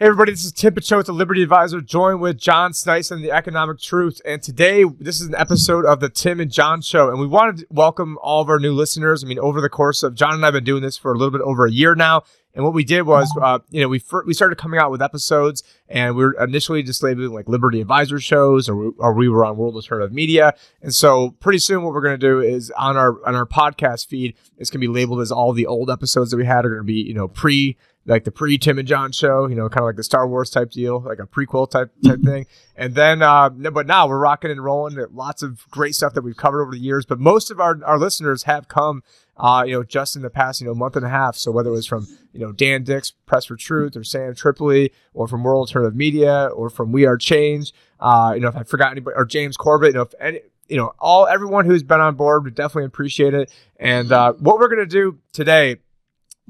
Hey everybody, this is Tim Picciott, the Liberty Advisor, joined with John Sneisen, the Economic Truth. And today, this is an episode of the Tim and John Show. And we wanted to welcome all of our new listeners. I mean, over the course of John and I have been doing this for a little bit over a year now. And what we did was, uh, you know, we fir- we started coming out with episodes, and we were initially just labeling like Liberty Advisor shows, or we, or we were on World Alternative Media. And so, pretty soon, what we're going to do is on our on our podcast feed, it's going to be labeled as all the old episodes that we had are going to be, you know, pre like the pre Tim and John show, you know, kind of like the Star Wars type deal, like a prequel type type mm-hmm. thing. And then, uh, but now we're rocking and rolling. Lots of great stuff that we've covered over the years. But most of our our listeners have come, uh, you know, just in the past, you know, month and a half. So whether it was from you know Dan Dicks, Press for Truth, or Sam Tripoli, or from World Alternative Media, or from We Are Change, uh, you know, if I forgot anybody, or James Corbett, you know, if any you know, all everyone who's been on board, we definitely appreciate it. And uh, what we're gonna do today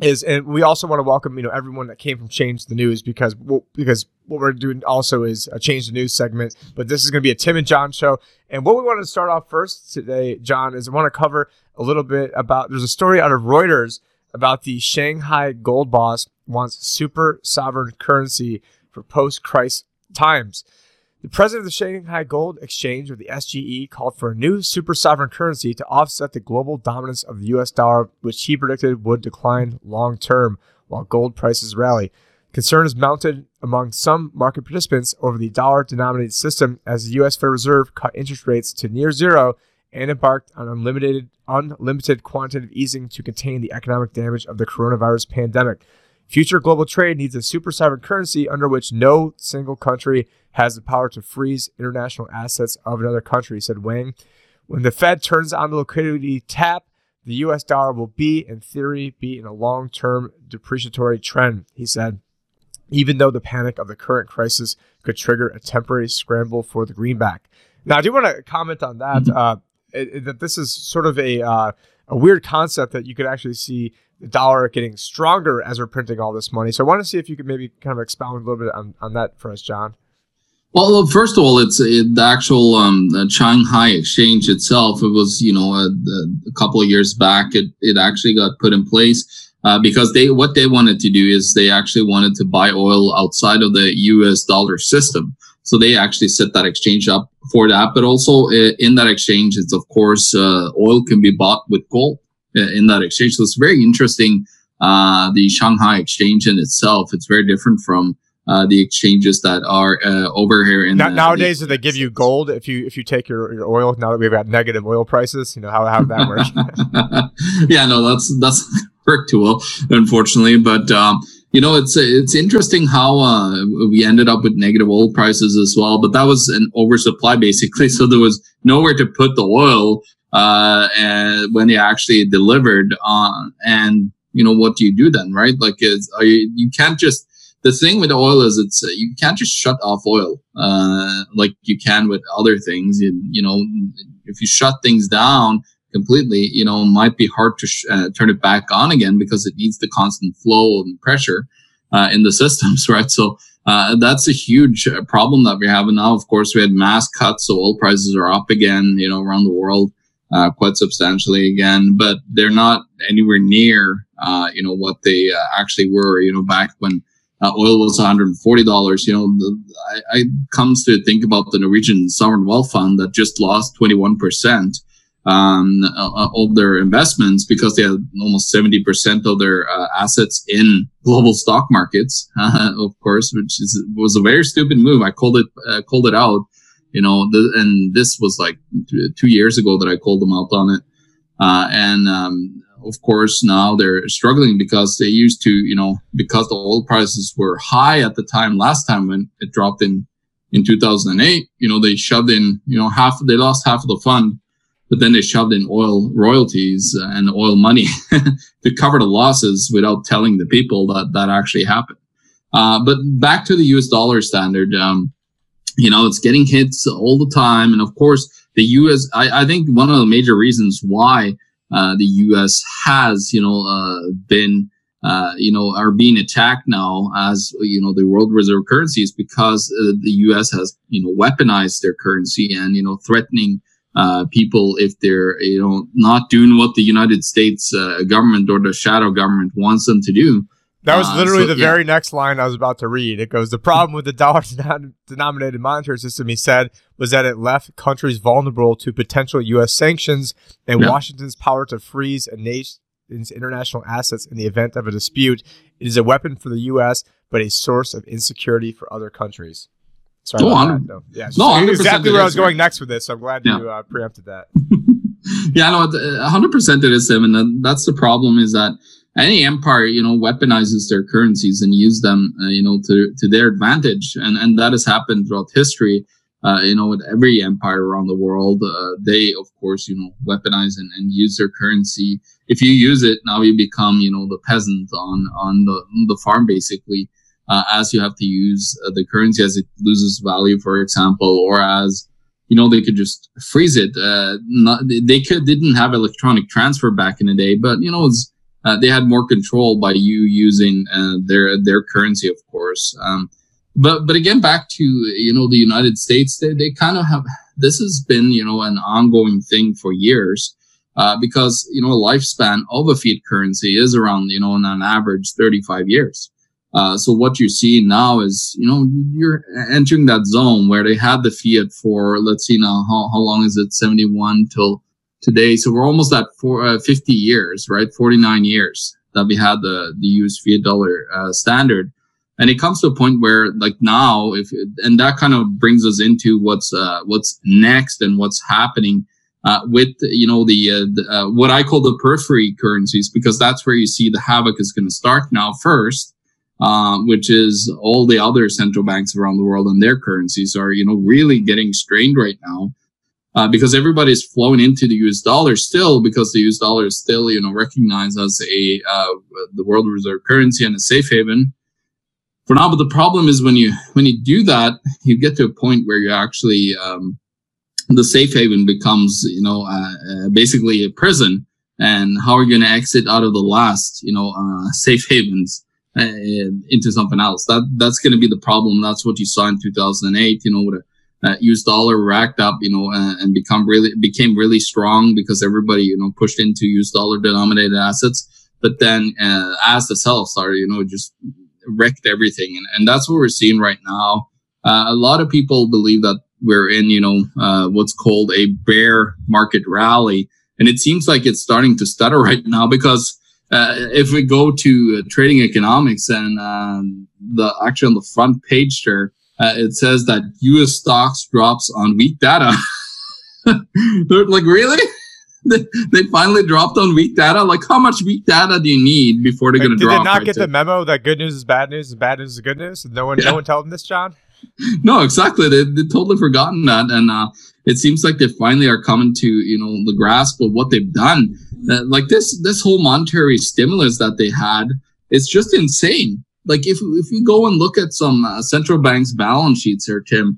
is and we also want to welcome you know everyone that came from change the news because well, because what we're doing also is a change the news segment but this is going to be a tim and john show. And what we want to start off first today john is i want to cover a little bit about there's a story out of reuters about the shanghai gold boss wants super sovereign currency for post-christ times the president of the Shanghai Gold Exchange, or the SGE, called for a new super sovereign currency to offset the global dominance of the US dollar, which he predicted would decline long term while gold prices rally. Concern is mounted among some market participants over the dollar denominated system as the US Federal Reserve cut interest rates to near zero and embarked on unlimited, unlimited quantitative easing to contain the economic damage of the coronavirus pandemic. Future global trade needs a super sovereign currency under which no single country has the power to freeze international assets of another country, said Wang. When the Fed turns on the liquidity tap, the US dollar will be, in theory, be in a long term depreciatory trend, he said, even though the panic of the current crisis could trigger a temporary scramble for the greenback. Now, I do want to comment on that, mm-hmm. uh, it, it, that this is sort of a, uh, a weird concept that you could actually see the dollar getting stronger as we're printing all this money. So I want to see if you could maybe kind of expound a little bit on, on that for us, John. Well, first of all, it's it, the actual um, the Shanghai exchange itself. It was, you know, a, a, couple of years back. It it actually got put in place uh, because they what they wanted to do is they actually wanted to buy oil outside of the U.S. dollar system. So they actually set that exchange up for that. But also uh, in that exchange, it's of course uh, oil can be bought with gold. Uh, in that exchange. So it's very interesting. Uh, the Shanghai exchange in itself, it's very different from uh, the exchanges that are uh, over here in the, nowadays. The, do they give you gold if you if you take your, your oil? Now that we've got negative oil prices, you know how how that works. yeah, no, that's that's work too well, unfortunately. But um, you know, it's it's interesting how uh, we ended up with negative oil prices as well. But that was an oversupply basically, so there was nowhere to put the oil uh, and when they actually delivered on, and you know, what do you do then, right? Like, you, you can't just, the thing with oil is it's, you can't just shut off oil, uh, like you can with other things. You, you know, if you shut things down, completely, you know, might be hard to sh- uh, turn it back on again because it needs the constant flow and pressure uh, in the systems, right? So uh, that's a huge problem that we have. And now, of course, we had mass cuts, so oil prices are up again, you know, around the world uh, quite substantially again, but they're not anywhere near, uh, you know, what they uh, actually were, you know, back when uh, oil was $140. You know, the, I, I comes to think about the Norwegian sovereign wealth fund that just lost 21% um, uh, of their investments because they had almost 70% of their uh, assets in global stock markets, of course, which is, was a very stupid move. I called it, called it out you know, the, and this was like two years ago that I called them out on it. Uh, and, um, of course, now they're struggling because they used to, you know, because the oil prices were high at the time last time when it dropped in, in 2008, you know, they shoved in, you know, half, they lost half of the fund, but then they shoved in oil royalties and oil money to cover the losses without telling the people that that actually happened. Uh, but back to the US dollar standard, um, you know, it's getting hits all the time. And of course, the U.S. I, I think one of the major reasons why uh, the U.S. has, you know, uh, been, uh, you know, are being attacked now as you know the world reserve currency is because uh, the U.S. has, you know, weaponized their currency and you know threatening uh, people if they're you know not doing what the United States uh, government or the shadow government wants them to do That was Uh, literally so, the yeah. very next line I was about to read. It goes, The problem with the dollar denominated monetary system, he said, was that it left countries vulnerable to potential U.S. sanctions and Yeah. Washington's power to freeze a nation's international assets in the event of a dispute. It is a weapon for the U.S., but a source of insecurity for other countries. Sorry No, about hundred- that. Yeah, no, exactly where I was going right? next with this. So I'm glad Yeah. you uh, preempted that. yeah, no, it- hundred percent it is them, and that's the problem is that any empire, you know, weaponizes their currencies and use them, uh, you know, to to their advantage, and and that has happened throughout history. Uh, you know, with every empire around the world, uh, they of course, you know, weaponize and, and use their currency. If you use it, now you become, you know, the peasant on on the the farm, basically. Uh, as you have to use uh, the currency as it loses value, for example, or as you know they could just freeze it uh not, they could didn't have electronic transfer back in the day but you know it's, uh, they had more control by you using uh, their their currency of course um but but again back to you know the united states they, they kind of have this has been you know an ongoing thing for years uh, because you know a lifespan of a fiat currency is around you know on an average 35 years uh, so what you're seeing now is, you know, you're entering that zone where they had the fiat for, let's see now, how, how long is it? 71 till today. So we're almost at four, uh, 50 years, right? 49 years that we had the, the US fiat dollar, uh, standard. And it comes to a point where like now, if, and that kind of brings us into what's, uh, what's next and what's happening. Uh, with you know the, uh, the uh, what I call the periphery currencies because that's where you see the havoc is going to start now first, uh, which is all the other central banks around the world and their currencies are, you know, really getting strained right now. Uh, because everybody's flowing into the US dollar still because the US dollar is still, you know, recognized as a, uh, the world reserve currency and a safe haven for now. But the problem is when you, when you do that, you get to a point where you actually, um, the safe haven becomes, you know, uh, uh, basically a prison. And how are you going to exit out of the last, you know, uh, safe havens? uh, into something else. That that's going to be the problem. That's what you saw in 2008. You know, with a uh, US dollar racked up, you know, uh, and become really became really strong because everybody, you know, pushed into US dollar denominated assets. But then, uh, as the sell started, you know, just wrecked everything, and and that's what we're seeing right now. Uh, a lot of people believe that we're in, you know, uh, what's called a bear market rally, and it seems like it's starting to stutter right now because uh, if we go to trading economics and um, the actually on the front page there, uh, it says that U.S. stocks drops on weak data. They're like, really? they, finally dropped on weak data. Like, how much weak data do you need before they're Like, going to drop? did they not right get there? the memo that good news is bad news and bad news is good news? No one, Yeah. no one told them this, John. no, exactly. They they totally forgotten that, and uh, it seems like they finally are coming to you know the grasp of what they've done. Uh, like this this whole monetary stimulus that they had, it's just insane. Like if if you go and look at some uh, central banks' balance sheets here, Tim,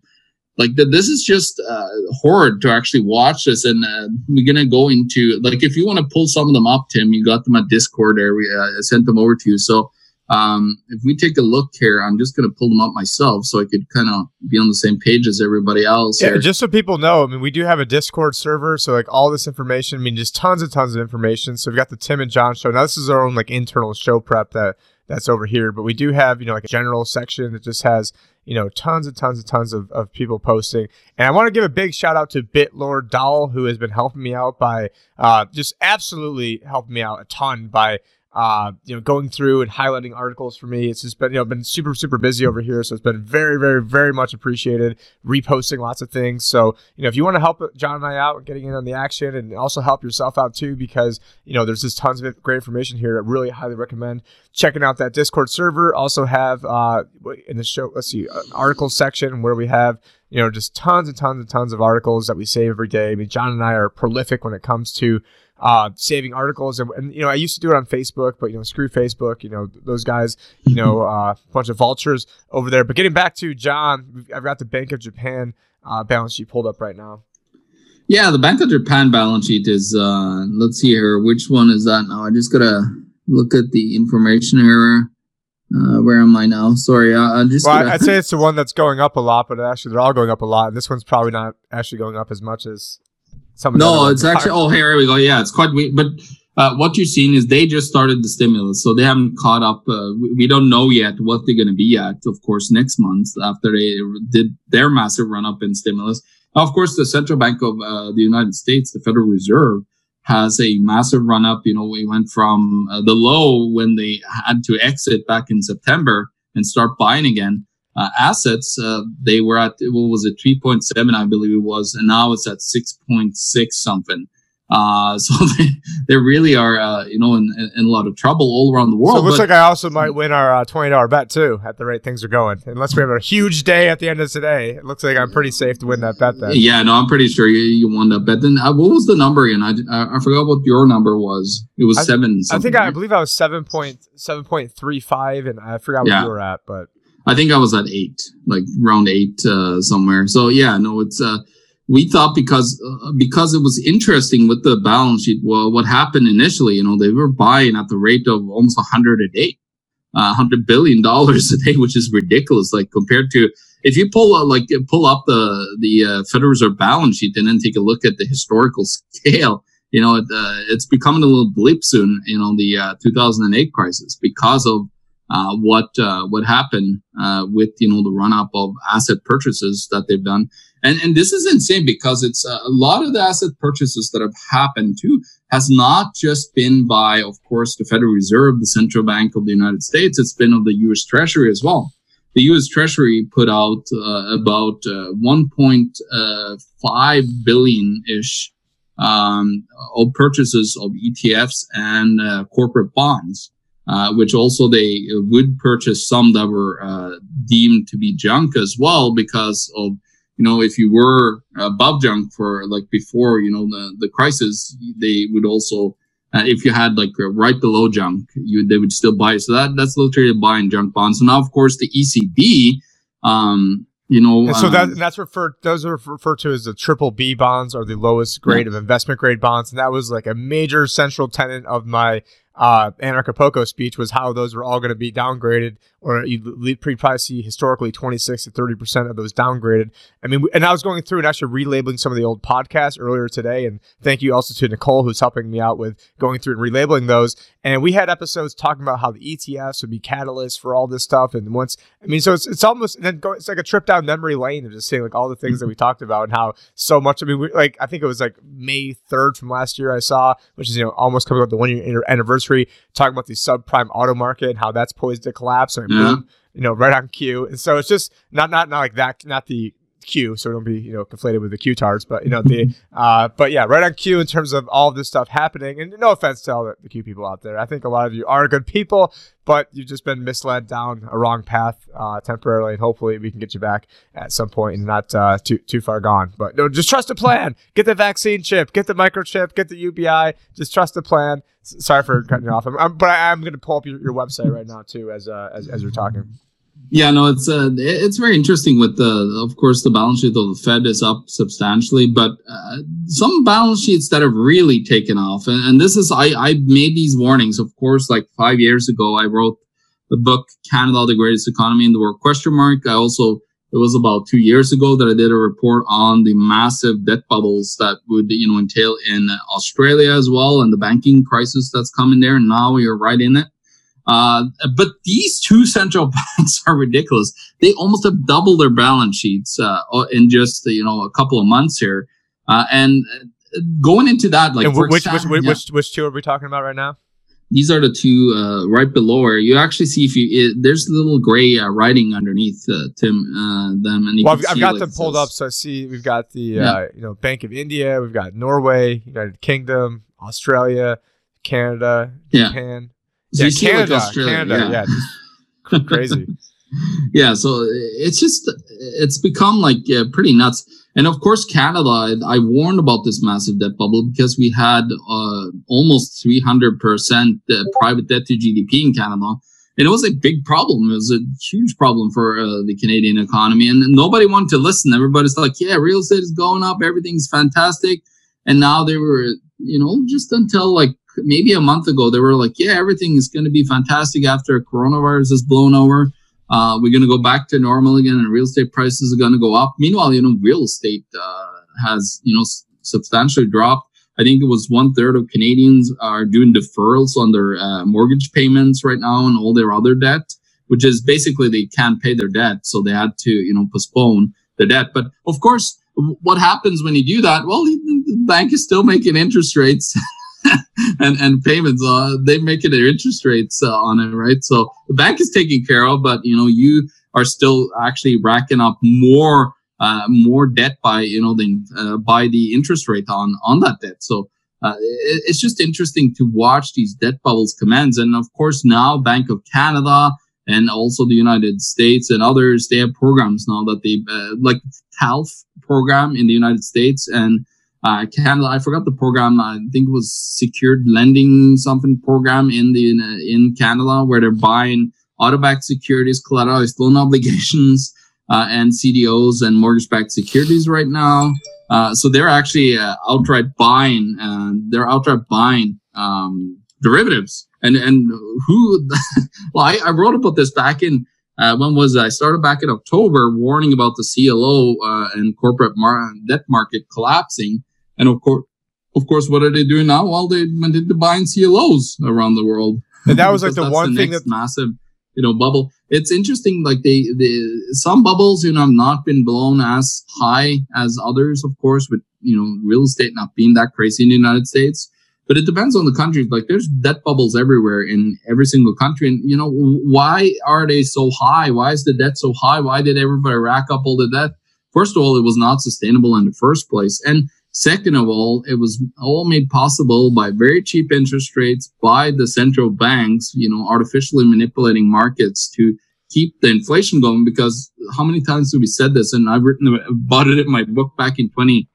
like th- this is just uh, horrid to actually watch this. And uh, we're gonna go into like if you want to pull some of them up, Tim, you got them at Discord there. We uh, sent them over to you. So um, if we take a look here, I'm just going to pull them up myself so I could kind of be on the same page as everybody else. Yeah, here. just so people know, I mean, we do have a Discord server, so like all this information, I mean, just tons and tons of information. So we've got the Tim and John show. Now this is our own like internal show prep that that's over here, but we do have you know like a general section that just has you know tons and tons and tons of, of people posting. And I want to give a big shout out to Bitlord Doll who has been helping me out by uh, just absolutely helping me out a ton by uh, you know, going through and highlighting articles for me. It's just been, you know, been super, super busy over here. So it's been very, very, very much appreciated. Reposting lots of things. So, you know, if you want to help John and I out getting in on the action and also help yourself out too, because, you know, there's just tons of great information here. I really highly recommend checking out that Discord server. Also have, uh, in the show, let's see, an article section where we have, you know, just tons and tons and tons of articles that we save every day. I mean, John and I are prolific when it comes to uh, saving articles. And, and, you know, I used to do it on Facebook, but, you know, screw Facebook. You know, those guys, you know, a uh, bunch of vultures over there. But getting back to John, I've got the Bank of Japan uh, balance sheet pulled up right now. Yeah, the Bank of Japan balance sheet is, uh, let's see here. Which one is that now? I just got to look at the information here. Uh, where am I now? Sorry, I, I just. Well, gotta- I'd say it's the one that's going up a lot, but actually they're all going up a lot. And this one's probably not actually going up as much as some of the other no, it's actually. Oh, here we go. Yeah, it's quite weak. But uh, what you're seeing is they just started the stimulus, so they haven't caught up. Uh, we don't know yet what they're going to be at, of course, next month after they did their massive run up in stimulus. Now, of course, the central bank of uh, the United States, the Federal Reserve, has a massive run up. You know, we went from uh, the low when they had to exit back in September and start buying again. Uh, assets, uh, they were at, what was it, 3.7, I believe it was, and now it's at 6.6 something. Uh, so they, they really are, uh, you know, in, in a lot of trouble all around the world. So it looks but, like I also might win our uh, twenty dollar bet too at the rate things are going. Unless we have a huge day at the end of today, it looks like I'm pretty safe to win that bet. Then. Yeah, no, I'm pretty sure you, you won that bet. Then uh, what was the number again? I, I, I forgot what your number was. It was I, seven. I think I, I believe I was seven point seven point three five, and I forgot what yeah. you were at, but. I think I was at eight, like round eight uh, somewhere. So yeah, no, it's uh, we thought because uh, because it was interesting with the balance sheet. Well, what happened initially, you know, they were buying at the rate of almost a hundred a day, uh, hundred billion dollars a day, which is ridiculous. Like compared to if you pull uh, like pull up the the uh, Federal Reserve balance sheet and then take a look at the historical scale, you know, it, uh, it's becoming a little blip soon. You know, the uh, 2008 crisis because of uh, what uh, what happened uh, with you know the run up of asset purchases that they've done and, and this is insane because it's uh, a lot of the asset purchases that have happened too has not just been by, of course, the Federal Reserve, the central bank of the United States. It's been of the U.S. Treasury as well. The U.S. Treasury put out uh, about uh, 1.5 uh, ish um, of purchases of ETFs and corporate bonds. Uh, which also they would purchase some that were uh, deemed to be junk as well because of you know, if you were above junk for like before, you know, the, the crisis, they would also, uh, if you had like right below junk, you they would still buy. So that that's literally buying junk bonds. So now, of course, the ECB, um, you know, and so um, that that's referred those are referred to as the triple B bonds or the lowest grade yeah. of investment grade bonds, and that was like a major central tenet of my uh, Anarchapulco speech was how those were all going to be downgraded, or you probably see historically 26 to 30 percent of those downgraded. I mean, and I was going through and actually relabeling some of the old podcasts earlier today, and thank you also to Nicole who's helping me out with going through and relabeling those. And we had episodes talking about how the ETFs would be catalysts for all this stuff, and once I mean, so it's it's almost and then go, it's like a trip down memory lane of just seeing like all the things that we talked about and how so much. I mean, we, like I think it was like May 3rd from last year I saw, which is you know almost coming up the one year anniversary talking about the subprime auto market and how that's poised to collapse. And yeah. you know, right on cue. And so it's just not not not like that, not the Q, so don't be you know conflated with the Q tards, but you know the uh, but yeah, right on cue in terms of all of this stuff happening. And no offense to all the, the Q people out there, I think a lot of you are good people, but you've just been misled down a wrong path uh, temporarily, and hopefully we can get you back at some point and not uh, too too far gone. But no, just trust the plan. Get the vaccine chip, get the microchip, get the UBI. Just trust the plan. Sorry for cutting you off, I'm, I'm, but I, am going to pull up your, your website right now too as uh, as as you're talking. Yeah, no, it's uh, it's very interesting. With the, of course, the balance sheet of the Fed is up substantially, but uh, some balance sheets that have really taken off, and, and this is I I made these warnings. Of course, like five years ago, I wrote the book Canada, the Greatest Economy in the World? Question mark. I also it was about two years ago that I did a report on the massive debt bubbles that would you know entail in Australia as well, and the banking crisis that's coming there. And now we are right in it. Uh, but these two central banks are ridiculous. They almost have doubled their balance sheets uh, in just you know a couple of months here. Uh, and uh, going into that, like which, example, which, yeah. which, which two are we talking about right now? These are the two uh, right below where you actually see if you it, there's a little gray uh, writing underneath Tim them. And well, I've, I've got like them pulled up, so I see we've got the yeah. you know Bank of India, we've got Norway, United Kingdom, Australia, Canada, Japan. Yeah yeah, Canada, like Canada, yeah, yeah crazy. yeah, so it's just it's become like yeah, pretty nuts. And of course, Canada. I, I, warned about this massive debt bubble because we had uh, almost 300 percent uh, private debt to GDP in Canada, and it was a big problem. It was a huge problem for uh, the Canadian economy, and nobody wanted to listen. Everybody's like, "Yeah, real estate is going up. Everything's fantastic." And now they were, you know, just until like maybe a month ago, they were like, yeah, everything is going to be fantastic after coronavirus is blown over. Uh, we're going to go back to normal again and real estate prices are going to go up. Meanwhile, you know, real estate uh, has, you know, s- substantially dropped. I think it was one third of Canadians are doing deferrals on their uh, mortgage payments right now and all their other debt, which is basically they can't pay their debt, so they had to you know postpone the debt. But of course, what happens when you do that? Well, the bank is still making interest rates. and and payments uh, they making their interest rates uh, on it right so the bank is taking care of but you know you are still actually racking up more uh, more debt by you know the uh, by the interest rate on on that debt. So uh, it, it's just interesting to watch these debt bubbles commence, and of course now Bank of Canada and also the United States and others they have programs now that they uh, like TALF program in the United States and. Uh, Canada, I forgot the program. I think it was secured lending something program in the in, in Canada where they're buying auto-backed securities, collateralized loan obligations, uh, and CDOs and mortgage-backed securities right now. Uh, so they're actually uh, outright buying. Uh, they're outright buying um, derivatives. And and who? well, I, I, wrote about this back in uh, when was? I started back in October, warning about the CLO uh, and corporate mar- debt market collapsing. And of course, of course, what are they doing now? Well, they went into buying CLOs around the world. And that was like the one the thing that massive you know bubble. It's interesting like they, they some bubbles you know have not been blown as high as others of course with you know real estate not being that crazy in the united states. But it depends on the country. Like there's debt bubbles everywhere in every single country. And you know why are they so high? Why is the debt so high? Why did everybody rack up all the debt? First of all it was not sustainable in the first place. And Second of all, it was all made possible by very cheap interest rates by the central banks, you know, artificially manipulating markets to keep the inflation going. Because how many times have we said this? And I've written about it in my book back in 20,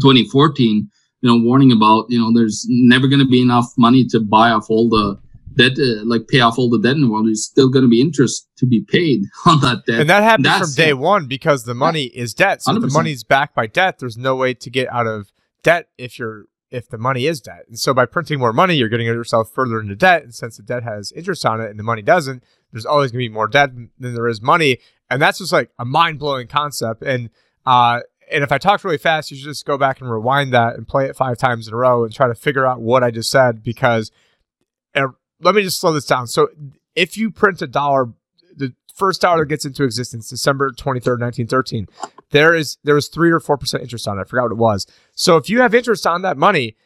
2014, you know, warning about, you know, there's never going to be enough money to buy off all the debt, uh, like pay off all the debt in the world, there's still going to be interest to be paid on that debt. And that happens and from day one because the money yeah, is debt. So if the money's backed by debt, there's no way to get out of debt if you're if the money is debt. And so by printing more money, you're getting yourself further into debt. And since the debt has interest on it and the money doesn't, there's always going to be more debt than there is money. And that's just like a mind blowing concept. And uh, and if I talk really fast, you should just go back and rewind that and play it five times in a row and try to figure out what I just said because let me just slow this down. So if you print a dollar, the first dollar that gets into existence December 23rd, 1913. There is there was three or four percent interest on it. I forgot what it was. So if you have interest on that money,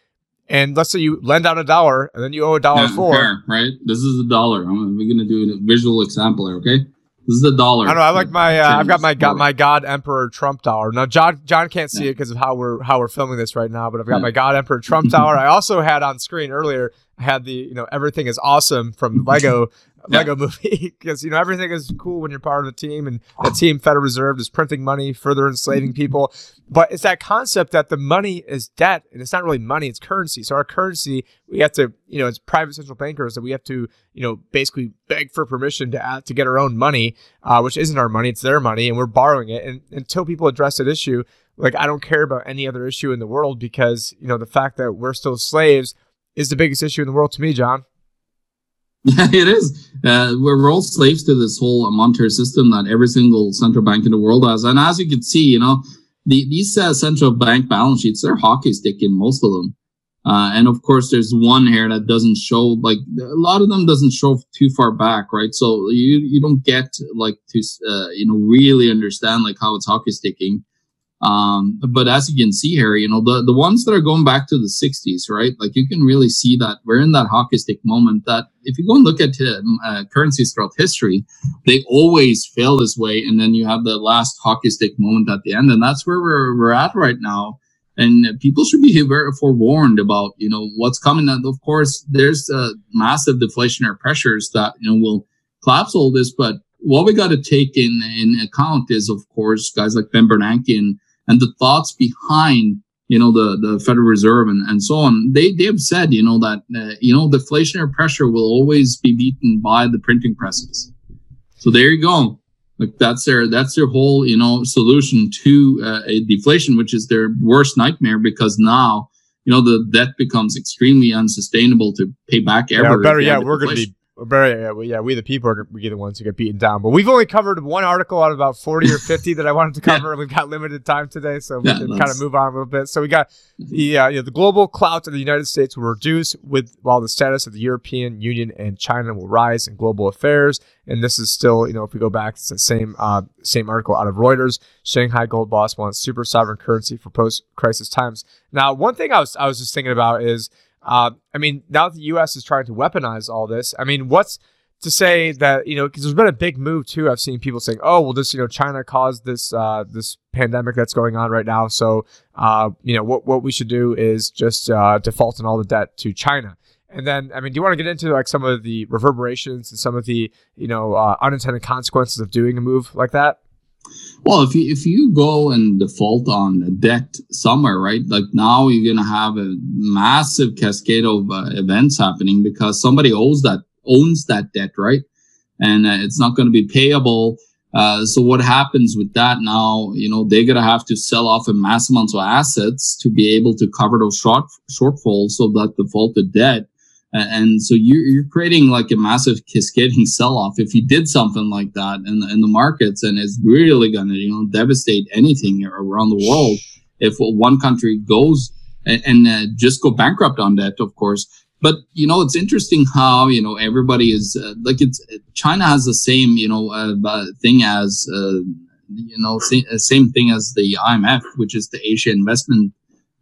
and let's say you lend out a dollar and then you owe a dollar yeah, for fair, right? This is a dollar. I'm, we're gonna do a visual example here, okay? This is a dollar. I know. I like my. Uh, I've got my got my God Emperor Trump dollar. Now John John can't see yeah. it because of how we're how we're filming this right now. But I've got yeah. my God Emperor Trump dollar. I also had on screen earlier. Had the you know everything is awesome from the Lego Lego movie because you know everything is cool when you're part of the team and the team Federal Reserve is printing money, further enslaving people. But it's that concept that the money is debt and it's not really money, it's currency. So our currency, we have to, you know, it's private central bankers that we have to, you know, basically beg for permission to add, to get our own money, uh, which isn't our money, it's their money, and we're borrowing it. And until people address that issue, like I don't care about any other issue in the world because you know the fact that we're still slaves is the biggest issue in the world to me, John. Yeah, it is. Uh, we're all slaves to this whole monetary system that every single central bank in the world has. And as you can see, you know, the, these uh, central bank balance sheets, they're hockey stick in most of them. Uh, and of course, there's one here that doesn't show, like a lot of them doesn't show too far back, right? So you you don't get like to uh, you know really understand like how it's hockey sticking. Um, but as you can see here, you know, the, the ones that are going back to the 60s, right? Like you can really see that we're in that hockey stick moment that if you go and look at um, uh, currencies throughout history, they always fail this way. And then you have the last hockey stick moment at the end. And that's where we're, we're at right now. And people should be very forewarned about, you know, what's coming. And of course, there's uh, massive deflationary pressures that, you know, will collapse all this. But what we got to take in, in account is, of course, guys like Ben Bernanke and and the thoughts behind you know the the Federal Reserve and, and so on. They they have said you know that uh, you know deflationary pressure will always be beaten by the printing presses. So there you go. Like that's their that's their whole you know solution to uh, a deflation, which is their worst nightmare because now you know the debt becomes extremely unsustainable to pay back ever. Yeah, better yet, we're going to be But yeah, we, yeah, the people are we the ones who get beaten down. But we've only covered one article out of about forty or fifty that I wanted to cover. and We've got limited time today, so we Yeah, can kind of move on a little bit. So we got the uh, you know, the global clout of the United States will reduce with while the status of the European Union and China will rise in global affairs. And this is still you know if we go back, it's the same uh, same article out of Reuters. Shanghai gold boss wants super sovereign currency for post crisis times. Now, one thing I was I was just thinking about is. Uh, I mean, now that the U.S. is trying to weaponize all this, I mean, what's to say that you know because there's been a big move too. I've seen people saying, "Oh, well, this you know China caused this uh, this pandemic that's going on right now, so uh, you know what what we should do is just uh, default on all the debt to China." And then, I mean, do you want to get into like some of the reverberations and some of the you know uh, unintended consequences of doing a move like that? Well, if you if you go and default on a debt somewhere, right? Like now you're gonna have a massive cascade of uh, events happening because somebody owes that owns that debt, right? And uh, it's not going to be payable. Uh, so what happens with that now? You know they're gonna have to sell off a mass amounts of assets to be able to cover those short shortfalls of that defaulted debt. And so you're, you're creating like a massive cascading sell-off if you did something like that in, the- in the markets, and it's really going to you know devastate anything around the world if one country goes and, and uh, just go bankrupt on that, of course. But you know, it's interesting how you know everybody is uh, like it's China has the same you know uh, thing as uh, you know sa- uh, same thing as the IMF, which is the Asia Investment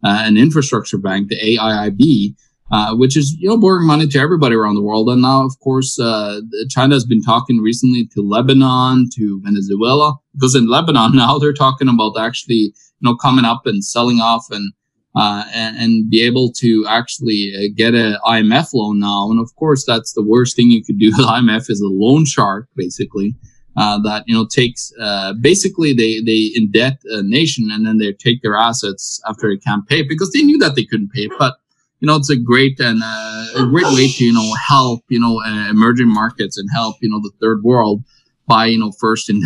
uh, and Infrastructure Bank, the AIIB uh, which is you know borrowing money to everybody around the world. And now, of course, uh, China has been talking recently to Lebanon, to Venezuela, because in Lebanon now they're talking about actually you know coming up and selling off and uh, and, and be able to actually uh, get an IMF loan now. And of course, that's the worst thing you could do. The IMF is a loan shark, basically. Uh, that you know takes uh, basically they they indebt a nation and then they take their assets after they can't pay because they knew that they couldn't pay, but you know, it's a great and uh, a great way to you know help you know uh, emerging markets and help you know the third world by you know first and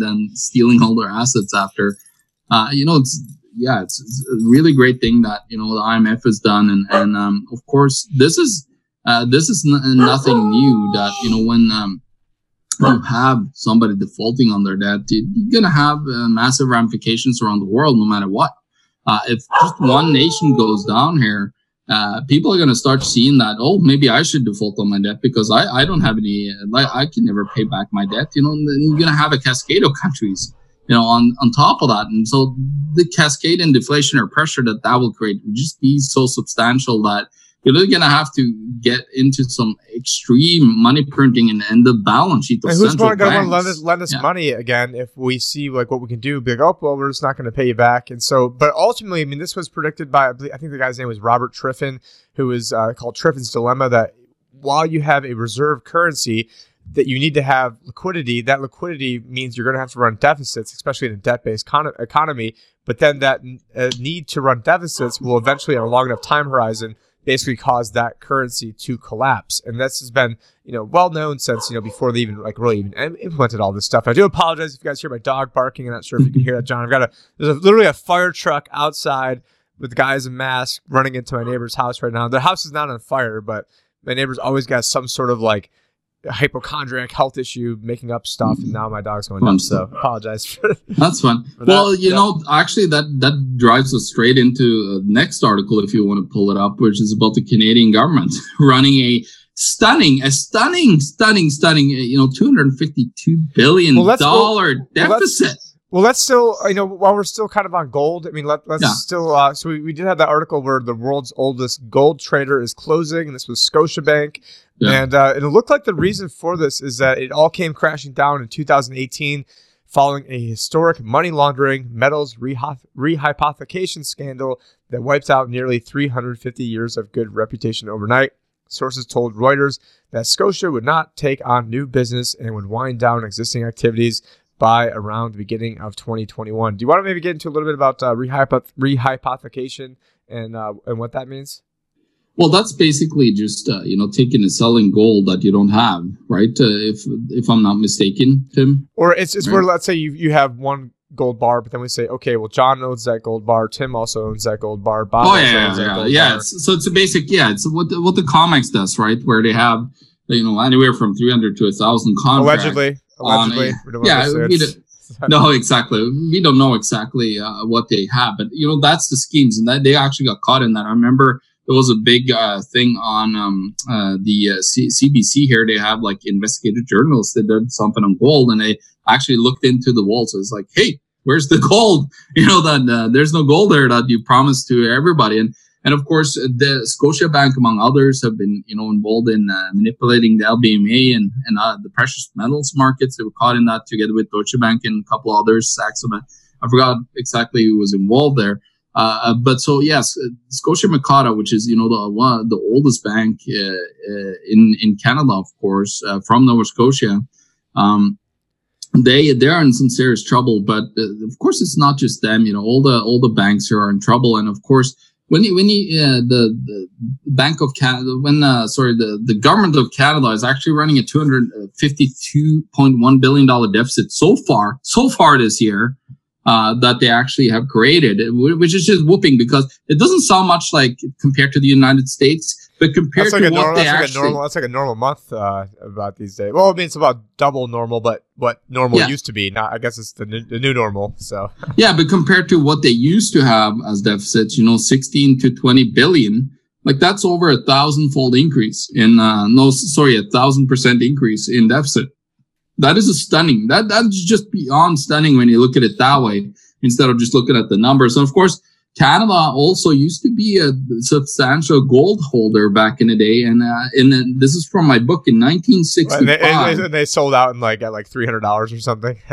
then, stealing all their assets after. Uh, you know, it's yeah, it's, it's a really great thing that you know the IMF has done, and and um, of course this is uh, this is n- nothing new. That you know when um, you have somebody defaulting on their debt, you- you're gonna have uh, massive ramifications around the world, no matter what. Uh, if just one nation goes down here, uh, people are going to start seeing that oh maybe i should default on my debt because i, I don't have any like i can never pay back my debt you know and you're going to have a cascade of countries you know on on top of that. And so the cascade and deflationary pressure that that will create will just be so substantial that you're really going to have to get into some extreme money printing and, and the balance sheet of And who's central to banks. lend us, lend us Yeah. money again if we see like what we can do? Be like, oh, well, we're just not going to pay you back. And so, but ultimately, I mean, this was predicted by I believe- I think the guy's name was Robert Triffin, who was uh, called Triffin's dilemma. That while you have a reserve currency, that you need to have liquidity. That liquidity means you're going to have to run deficits, especially in a debt-based con- economy. But then that uh, need to run deficits will eventually, on a long enough time horizon, basically caused that currency to collapse. And this has been, you know, well known since you know before they even like really even implemented all this stuff. I do apologize if you guys hear my dog barking. I'm not sure if you can hear that, John. I've got a there's a, literally a fire truck outside with guys in masks running into my neighbor's house right now. The house is not on fire, but my neighbor's always got some sort of like hypochondriac health issue, making up stuff, and now my dog's going nuts. So apologize for That's fun. For well, that, you yeah. know, actually, that that drives us straight into uh, next article if you want to pull it up, which is about the Canadian government running a stunning, a stunning, stunning, stunning, uh, you know, two hundred fifty-two billion Well, go- well, let's- deficit. Well, let's still, you know, while we're still kind of on gold, I mean, let, let's Yeah. still, uh, so we, we did have that article where the world's oldest gold trader is closing, and this was Scotiabank. Yeah. And, uh, and it looked like the reason for this is that it all came crashing down in 2018 following a historic money laundering metals rehypothecation scandal that wiped out nearly 350 years of good reputation overnight. Sources told Reuters that Scotia would not take on new business and would wind down existing activities by around the beginning of 2021. Do you want to maybe get into a little bit about uh, rehypoth- rehypothecation and uh, and what that means? Well, that's basically just uh, you know taking and selling gold that you don't have, right? Uh, if if I'm not mistaken, Tim. Or it's it's Right. where let's say you you have one gold bar, but then we say, okay, well John owns that gold bar, Tim also owns that gold bar, Bob Oh yeah, owns that yeah, gold yeah. bar. It's, so it's a basic, yeah. It's what the, what the COMEX does, right? Where they have you know, anywhere from 300 to a thousand contracts. Allegedly, allegedly. yeah, we no, exactly. We don't know exactly uh, what they have, but you know that's the schemes, and that they actually got caught in that. I remember there was a big uh, thing on um, uh, the uh, C- CBC here. They have like investigative journalists that did something on gold, and they actually looked into the wall. So it's like, hey, where's the gold? You know that uh, there's no gold there that you promised to everybody, and and of course, the Scotiabank, among others, have been you know involved in uh, manipulating the LBMA and and uh, the precious metals markets. They were caught in that together with Deutsche Bank and a couple others. Saxo, I forgot exactly who was involved there. Uh, uh but so yes, Scotia Mocatta, which is you know the one the oldest bank uh, uh, in in Canada, of course, from Nova Scotia. Um, they they're in some serious trouble, but of course it's not just them. You know, all the all the banks here are in trouble, and of course when when uh, the, the Bank of Canada, when, uh, sorry, the, the government of Canada is actually running a $252.1 billion deficit so far, so far this year, uh, that they actually have created, which is just whooping because it doesn't sound much like compared to the United States but compared like to what normal, they that's actually, like a normal, that's like a normal month uh, about these days. Well, I mean, it's about double normal, but what normal yeah. used to be. Not, I guess it's the new, the new normal. So yeah, but compared to what they used to have as deficits, you know, sixteen to twenty billion, like that's over a thousand-fold increase in uh, no, sorry, a thousand percent increase in deficit. That is a stunning. That that's just beyond stunning when you look at it that way instead of just looking at the numbers. And of course Canada also used to be a substantial gold holder back in the day, and uh, and this is from my book in 1965. And they, and they sold out in like at like three hundred dollars or something.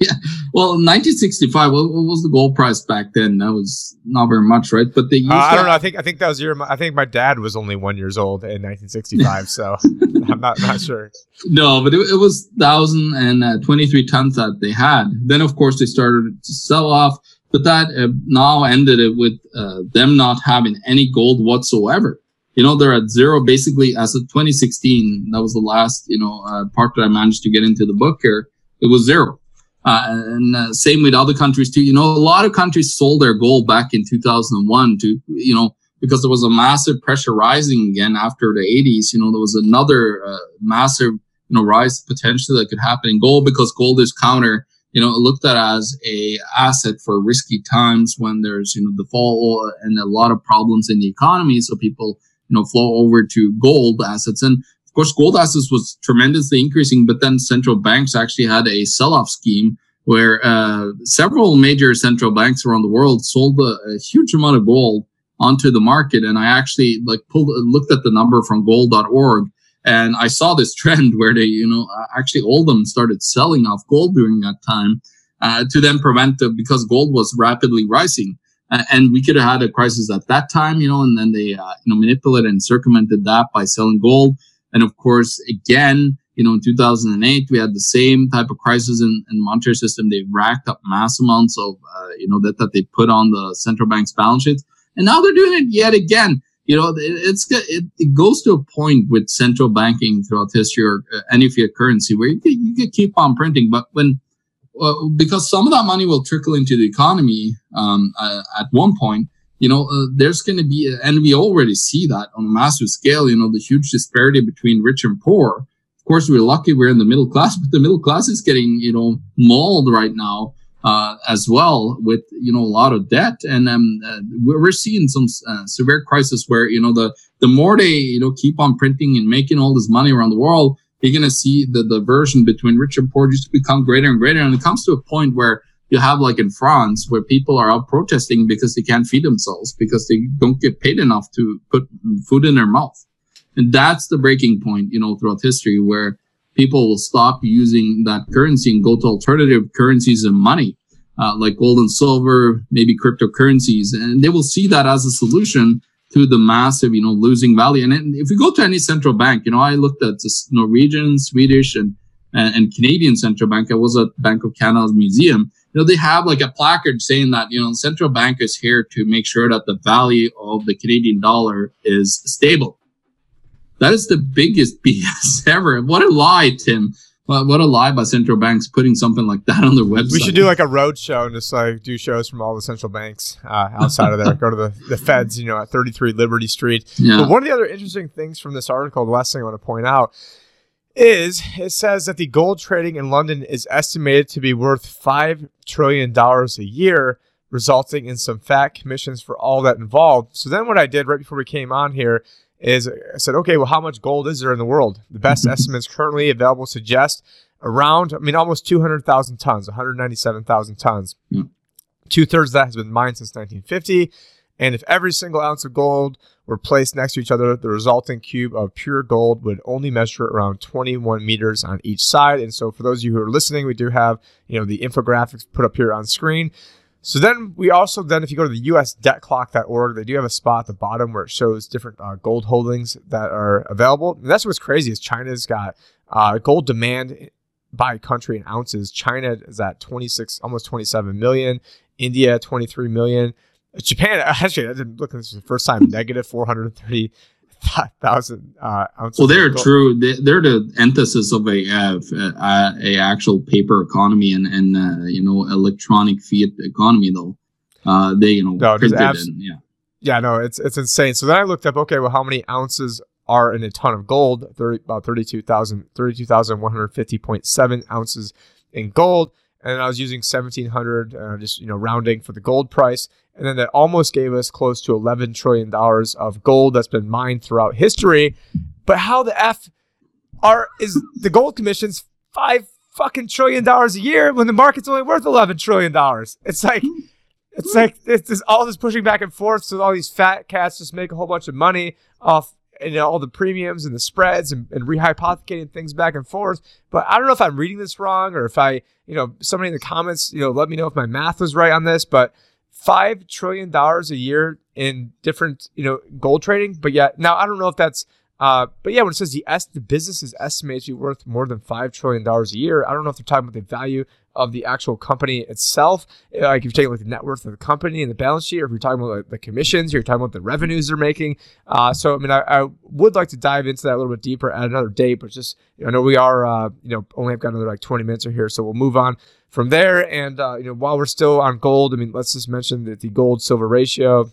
yeah, well, 1965. What, what, was the gold price back then? That was not very much, right? But they. Uh, I don't know. I think I think that was your. I think my dad was only one years old in 1965, so I'm not not sure. No, but it, it was thousand and uh, twenty three tons that they had. Then, of course, they started to sell off but that uh, now ended it with uh, them not having any gold whatsoever. You know, they're at zero basically as of 2016. That was the last, you know, uh, part that I managed to get into the book here. It was zero. Uh, and uh, same with other countries too. You know, a lot of countries sold their gold back in 2001 to, you know, because there was a massive pressure rising again after the 80s. You know, there was another uh, massive, you know, rise potentially that could happen in gold because gold is counter you know, looked at as a asset for risky times when there's, you know, the fall and a lot of problems in the economy. So people, you know, flow over to gold assets. And of course, gold assets was tremendously increasing, but then central banks actually had a sell-off scheme where uh, several major central banks around the world sold a, a, huge amount of gold onto the market. And I actually like pulled, looked at the number from gold.org and I saw this trend where they, you know, uh, actually all of them started selling off gold during that time uh, to then prevent the, because gold was rapidly rising. Uh, and we could have had a crisis at that time, you know, and then they, uh, you know, manipulated and circumvented that by selling gold. And of course, again, you know, in 2008, we had the same type of crisis in, in the monetary system. They racked up mass amounts of, uh, you know, that, that they put on the central bank's balance sheets. And now they're doing it yet again you know, it's it, it goes to a point with central banking throughout history or uh, any fiat currency where you you can keep on printing, but when uh, because some of that money will trickle into the economy um, uh, at one point, you know, uh, there's going to be, and we already see that on a massive scale. You know, the huge disparity between rich and poor. Of course, we're lucky we're in the middle class, but the middle class is getting, you know, mauled right now uh, as well with you know a lot of debt. And um, uh, we're seeing some uh, severe crisis where you know the the more they you know keep on printing and making all this money around the world you're going to see the diversion between rich and poor just become greater and greater. And it comes to a point where you have like in France where people are out protesting because they can't feed themselves because they don't get paid enough to put food in their mouth. And that's the breaking point you know throughout history where people will stop using that currency and go to alternative currencies and money, uh, like gold and silver, maybe cryptocurrencies. And they will see that as a solution to the massive, you know, losing value. And if you go to any central bank, you know, I looked at this Norwegian, Swedish, and, and, and Canadian central bank. I was at Bank of Canada's museum. You know, they have like a placard saying that, you know, central bank is here to make sure that the value of the Canadian dollar is stable. That is the biggest BS ever. What a lie, Tim. What, a lie by central banks putting something like that on their website. We should do like a road show and just like do shows from all the central banks uh, outside of there. Go to the, the feds, you know, at 33 Liberty Street. Yeah. But one of the other interesting things from this article, the last thing I want to point out, is it says that the gold trading in London is estimated to be worth $5 trillion a year, resulting in some fat commissions for all that involved. So then what I did right before we came on here is I said, okay, well, how much gold is there in the world? The best estimates currently available suggest around, I mean, almost 200,000 tons, 197,000 tons. Hmm. Two thirds of that has been mined since 1950. And if every single ounce of gold were placed next to each other, the resulting cube of pure gold would only measure around 21 meters on each side. And so, for those of you who are listening, we do have you know the infographics put up here on screen. So then we also then if you go to the USDebtClock.org, they do have a spot at the bottom where it shows different uh, gold holdings that are available. And that's what's crazy is China's got uh, gold demand by country in ounces. China is at 26, almost 27 million. India 23 million. Japan actually I didn't look at this for the first time negative 430,000 uh, ounces. Well, they're true. They, they're the antithesis of a uh, a, a actual paper economy and and uh, you know electronic fiat economy though. Uh, they you know No, printed abs- and, yeah. Yeah, no, it's it's insane. So then I looked up, okay, well, how many ounces are in a ton of gold? 30, about 32,000, 32,150.7 ounces in gold. And I was using 1,700, uh, just, you know, rounding for the gold price. And then that almost gave us close to $11 trillion of gold that's been mined throughout history. But how the F are, is the gold commission's five fucking trillion dollars a year when the market's only worth $11 trillion? It's like, it's like it's just all this pushing back and forth. So all these fat cats just make a whole bunch of money off you know, all the premiums and the spreads and, and rehypothecating things back and forth. But I don't know if I'm reading this wrong or if I, you know, somebody in the comments, you know, let me know if my math was right on this. But five trillion dollars a year in different, you know, gold trading. But yeah, now I don't know if that's uh, but yeah, when it says the S, the business is estimated to be worth more than five trillion dollars a year, I don't know if they're talking about the value of the actual company itself. Uh, Like if you're taking like the net worth of the company and the balance sheet, or if you're talking about the commissions, you're talking about the revenues they're making. Uh, so I mean, I, I would like to dive into that a little bit deeper at another date, but just you know, I know we are uh, you know only have got another like 20 minutes or here, so we'll move on from there. And uh, you know, while we're still on gold, I mean, let's just mention that the gold silver ratio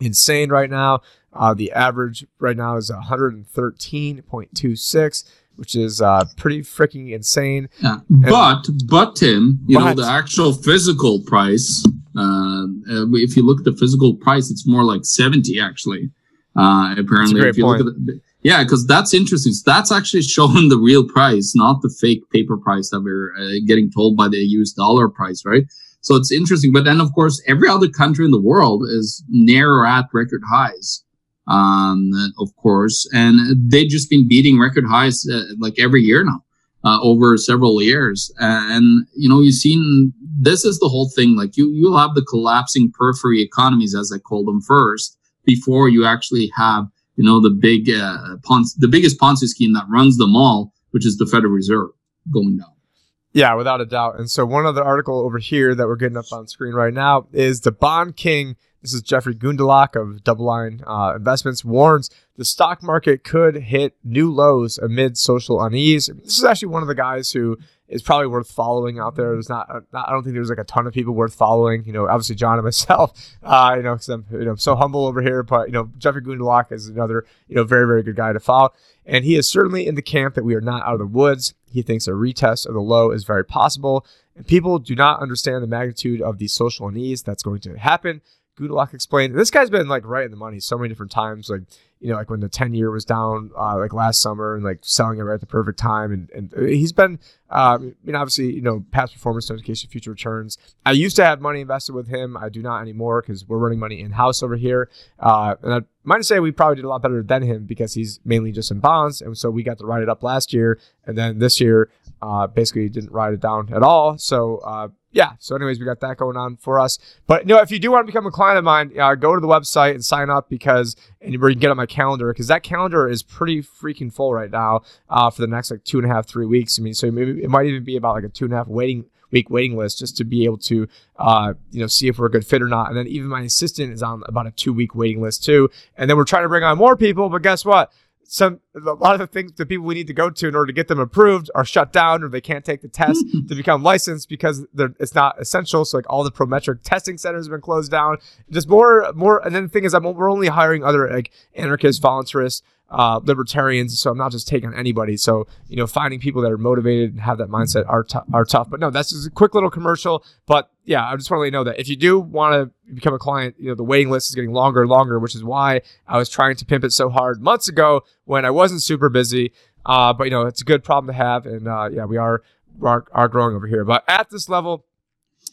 insane right now. Uh, the average right now is 113.26, which is uh, pretty freaking insane. Yeah. But but Tim, you know the actual physical price. Uh, uh, if you look at the physical price, it's more like seventy actually. Uh, apparently, if you look at the, yeah, because that's interesting. So that's actually showing the real price, not the fake paper price that we're uh, getting told by the US dollar price, right? So it's interesting. But then, of course, every other country in the world is near or at record highs. Um, of course, and they've just been beating record highs uh, like every year now uh, over several years. And you know, you've seen this is the whole thing. Like you, you'll have the collapsing periphery economies, as I call them, first before you actually have you know the big uh, Ponzi, the biggest Ponzi scheme that runs them all, which is the Federal Reserve going down. Yeah, without a doubt. And so one other article over here that we're getting up on screen right now is the bond king. This is Jeffrey Gundlach of Double Line uh, Investments warns the stock market could hit new lows amid social unease. This is actually one of the guys who is probably worth following out there. There's not, not I don't think there's like a ton of people worth following. You know, obviously John and myself. Uh, you know, because I'm you know so humble over here. But you know, Jeffrey Gundlach is another you know very very good guy to follow, and he is certainly in the camp that we are not out of the woods. He thinks a retest of the low is very possible, and people do not understand the magnitude of the social unease that's going to happen. Gundlach explained. This guy's been like right in the money so many different times. Like you know, like when the ten year was down, uh, like last summer, and like selling it right at the perfect time. And and he's been, um, I mean, obviously, you know, past performance notification, future returns. I used to have money invested with him. I do not anymore because we're running money in house over here. Uh, and I might say we probably did a lot better than him because he's mainly just in bonds, and so we got to ride it up last year, and then this year, uh, basically didn't ride it down at all. So. Uh, yeah. So, anyways, we got that going on for us. But you know, if you do want to become a client of mine, uh, go to the website and sign up because and where you can get on my calendar because that calendar is pretty freaking full right now uh, for the next like two and a half, three weeks. I mean, so maybe it might even be about like a two and a half waiting week waiting list just to be able to uh, you know see if we're a good fit or not. And then even my assistant is on about a two week waiting list too. And then we're trying to bring on more people, but guess what? some a lot of the things the people we need to go to in order to get them approved are shut down or they can't take the test to become licensed because it's not essential. So like all the Prometric testing centers have been closed down. Just more more. And then the thing is, I'm, we're only hiring other like anarchists, voluntarists, uh, libertarians. So I'm not just taking anybody. So you know, finding people that are motivated and have that mindset are t- are tough. But no, that's just a quick little commercial. But yeah, I just want to let you know that if you do want to become a client, you know, the waiting list is getting longer and longer, which is why I was trying to pimp it so hard months ago when I wasn't super busy. Uh, but you know, it's a good problem to have, and uh, yeah, we are, are are growing over here. But at this level,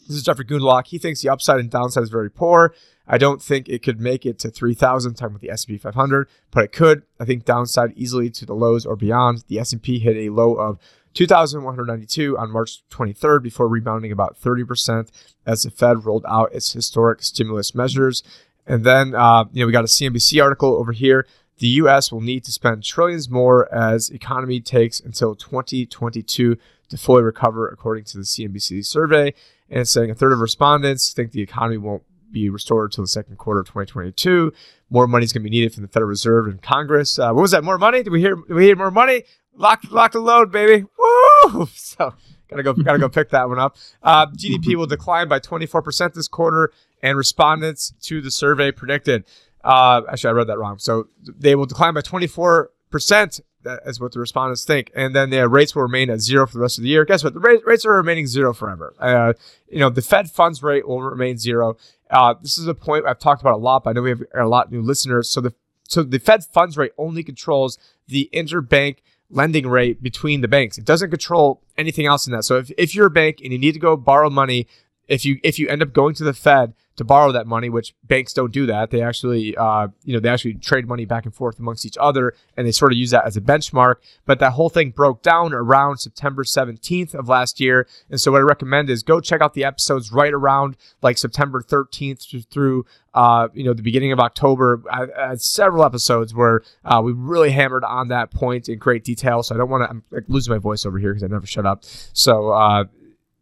this is Jeffrey Gundlach. He thinks the upside and downside is very poor. I don't think it could make it to 3,000, talking about the S&P 500, but it could. I think downside easily to the lows or beyond. The S&P hit a low of 2,192 on March 23rd before rebounding about 30% as the Fed rolled out its historic stimulus measures. And then, uh, you know, we got a CNBC article over here. The U.S. will need to spend trillions more as economy takes until 2022 to fully recover, according to the CNBC survey. And saying a third of respondents think the economy won't be restored to the second quarter of 2022. More money is going to be needed from the Federal Reserve and Congress. Uh, what was that? More money? Did we hear? We hear more money? Lock, lock the load, baby. Woo! So gotta go, gotta go pick that one up. Uh, GDP will decline by 24% this quarter, and respondents to the survey predicted. Uh, actually, I read that wrong. So they will decline by 24 percent that is what the respondents think. And then the rates will remain at zero for the rest of the year. Guess what? The rate, rates are remaining zero forever. Uh, you know, the Fed funds rate will remain zero. Uh, this is a point I've talked about a lot, but I know we have a lot of new listeners. So the so the Fed funds rate only controls the interbank lending rate between the banks. It doesn't control anything else in that. So if, if you're a bank and you need to go borrow money, if you if you end up going to the Fed to borrow that money, which banks don't do that. They actually, uh, you know, they actually trade money back and forth amongst each other, and they sort of use that as a benchmark. But that whole thing broke down around September 17th of last year, and so what I recommend is go check out the episodes right around like September 13th through, uh, you know, the beginning of October. I, I had several episodes where uh, we really hammered on that point in great detail. So I don't want to, I'm like, losing my voice over here because I never shut up. So uh,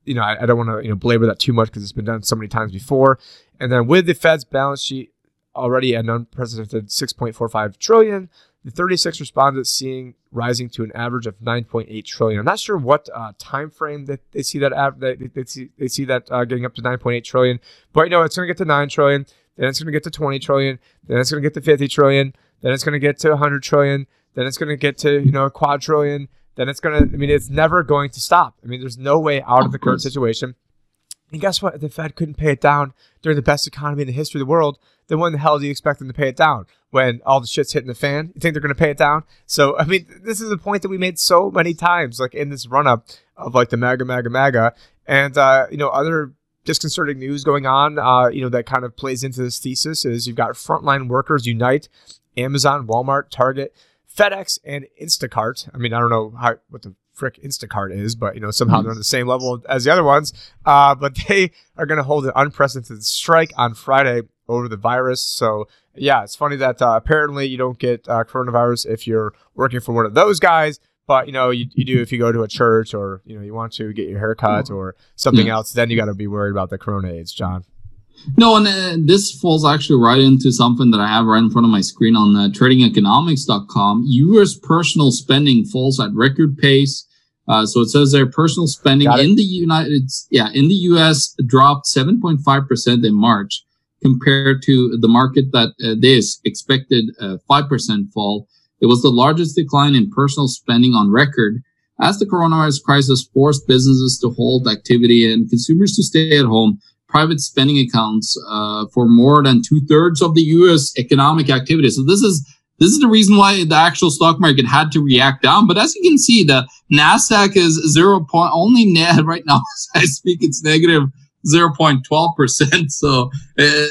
you know, I, I don't want to you know belabor that too much because it's been done so many times before. And then with the Fed's balance sheet already an unprecedented 6.45 trillion, the 36 respondents seeing rising to an average of 9.8 trillion. I'm not sure what uh, time frame that they see that av- they, they, see they see that uh, getting up to 9.8 trillion, but you know it's going to get to 9 trillion, then it's going to get to 20 trillion, then it's going to get to 50 trillion, then it's going to get to 100 trillion, then it's going to get to you know a quadrillion, then it's going to. I mean, it's never going to stop. I mean, there's no way out of the current situation. And guess what? If the Fed couldn't pay it down during the best economy in the history of the world, then when the hell do you expect them to pay it down? When all the shit's hitting the fan? You think they're going to pay it down? So, I mean, this is a point that we made so many times, like in this run up of like the MAGA, MAGA, MAGA. And, uh, you know, other disconcerting news going on, uh, you know, that kind of plays into this thesis is you've got frontline workers unite, Amazon, Walmart, Target, FedEx, and Instacart. I mean, I don't know how what the frick Instacart is, but you know somehow they're on the same level as the other ones. Uh, but they are going to hold an unprecedented strike on Friday over the virus. So yeah, it's funny that uh, apparently you don't get uh, coronavirus if you're working for one of those guys. But you know you, you do if you go to a church or you know you want to get your haircut or something else. Then you got to be worried about the corona AIDS, John. No, and uh, this falls actually right into something that I have right in front of my screen on uh, tradingeconomics.com. U.S. personal spending falls at record pace. Uh, so it says their personal spending in the United, yeah, in the U.S. dropped 7.5% in March compared to the market that uh, they expected a 5% fall. It was the largest decline in personal spending on record as the coronavirus crisis forced businesses to hold activity and consumers to stay at home private spending accounts uh, for more than two thirds of the U.S. economic activity. So this is this is the reason why the actual stock market had to react down. But as you can see, the Nasdaq is zero point only net right now as I speak. It's negative. 0.12%. So,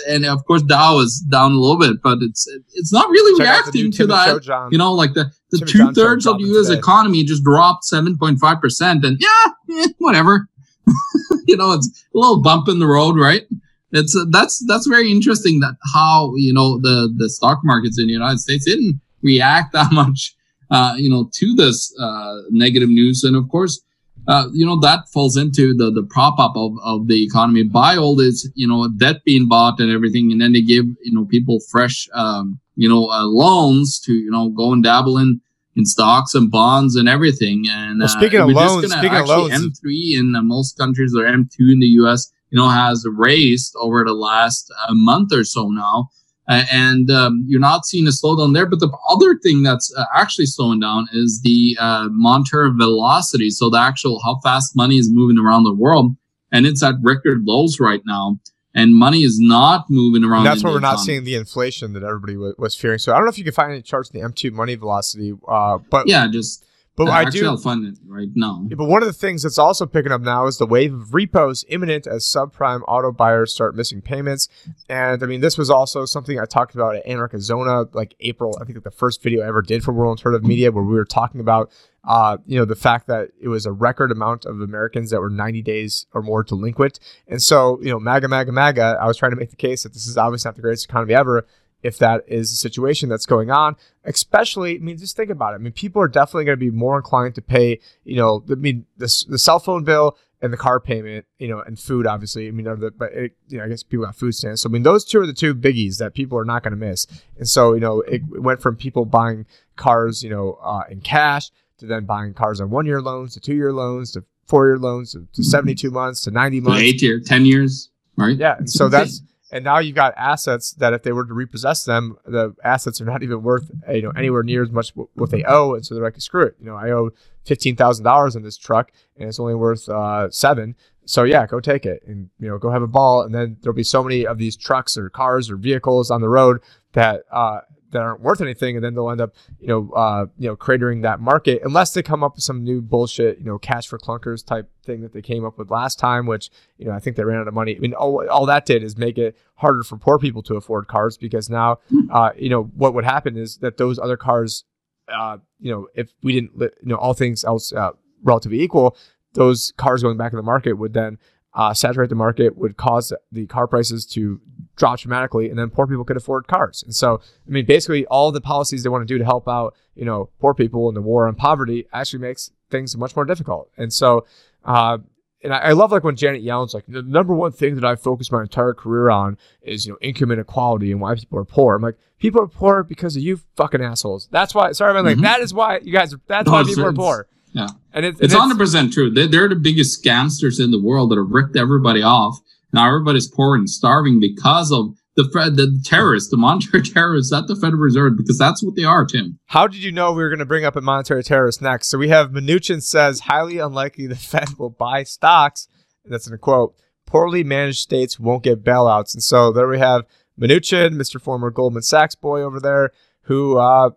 and of course Dow is down a little bit, but it's, it's not really Check reacting to that. You know, like the, the two thirds of the U.S. Today. economy just dropped 7.5% and yeah, eh, whatever. you know, it's a little bump in the road, right? It's uh, that's that's very interesting that how you know the the stock markets in the United States didn't react that much, uh, you know, to this uh, negative news, and of course, uh, you know that falls into the the prop up of, of the economy. by all this, you know, debt being bought and everything, and then they give you know people fresh, um, you know, uh, loans to you know go and dabble in in stocks and bonds and everything. And well, speaking uh, of loans, speaking of loans, M three in uh, most countries or M two in the U.S. You know, has raised over the last uh, month or so now. Uh, and um, you're not seeing a slowdown there. But the other thing that's uh, actually slowing down is the uh, monetary velocity. So the actual how fast money is moving around the world, and it's at record lows right now. And money is not moving around. And that's why we're economy. not seeing the inflation that everybody w- was fearing. So I don't know if you can find any charts in the M2 money velocity, uh, but yeah, just but I do. It right now. Yeah, but one of the things that's also picking up now is the wave of repos imminent as subprime auto buyers start missing payments. And I mean, this was also something I talked about at Anarcha Zona, like April. I think like the first video I ever did for World Alternative Media, where we were talking about, uh, you know, the fact that it was a record amount of Americans that were 90 days or more delinquent. And so, you know, MAGA, MAGA, MAGA. I was trying to make the case that this is obviously not the greatest economy ever. If that is the situation that's going on, especially, I mean, just think about it. I mean, people are definitely going to be more inclined to pay, you know, I mean, the, the cell phone bill and the car payment, you know, and food, obviously. I mean, the, but it, you know, I guess people have food stamps. So I mean, those two are the two biggies that people are not going to miss. And so, you know, it went from people buying cars, you know, uh, in cash to then buying cars on one year loans to two year loans to four year loans to, to 72 months to 90 months. Eight year, ten years, right? Yeah, and so that's and now you've got assets that if they were to repossess them, the assets are not even worth you know anywhere near as much what they owe, and so they're like, screw it, you know, I owe fifteen thousand dollars in this truck, and it's only worth uh, seven. So yeah, go take it, and you know, go have a ball, and then there'll be so many of these trucks or cars or vehicles on the road that uh, that aren't worth anything, and then they'll end up, you know, uh, you know, cratering that market unless they come up with some new bullshit, you know, cash for clunkers type thing that they came up with last time, which you know I think they ran out of money. I mean, all, all that did is make it harder for poor people to afford cars because now, uh, you know, what would happen is that those other cars, uh, you know, if we didn't, you know, all things else uh, relatively equal, those cars going back in the market would then uh, saturate the market, would cause the car prices to drop dramatically, and then poor people could afford cars. And so, I mean, basically, all the policies they want to do to help out, you know, poor people in the war on poverty actually makes things much more difficult. And so, uh, and I, I love like when Janet Yellen's like the number one thing that I focused my entire career on is you know income inequality and why people are poor. I'm like people are poor because of you fucking assholes. That's why. Sorry, I'm like Mhm. that is why you guys. Are, that's No, why people are poor. Yeah. and it's, It's and hundred percent true. They, they're the biggest scamsters in the world that have ripped everybody off. Now everybody's poor and starving because of the Fed, the terrorists, the monetary terrorists at the Federal Reserve, because that's what they are, Tim. How did you know we were going to bring up a monetary terrorist next? So we have Mnuchin says highly unlikely the Fed will buy stocks. That's in a quote. Poorly managed states won't get bailouts. And so there we have Mnuchin, Mr. Former Goldman Sachs boy over there, who uh,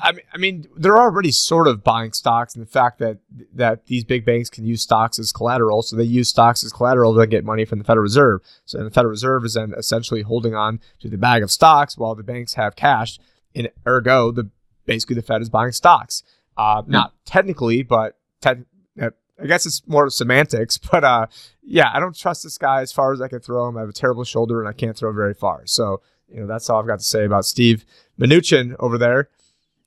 I mean, I mean, they're already sort of buying stocks, and the fact that that these big banks can use stocks as collateral, so they use stocks as collateral to get money from the Federal Reserve. So the Federal Reserve is then essentially holding on to the bag of stocks while the banks have cash. And ergo, the basically the Fed is buying stocks. Uh, not technically, but te- I guess it's more semantics. But uh, yeah, I don't trust this guy as far as I can throw him. I have a terrible shoulder and I can't throw very far. So you know that's all I've got to say about Steve Mnuchin over there.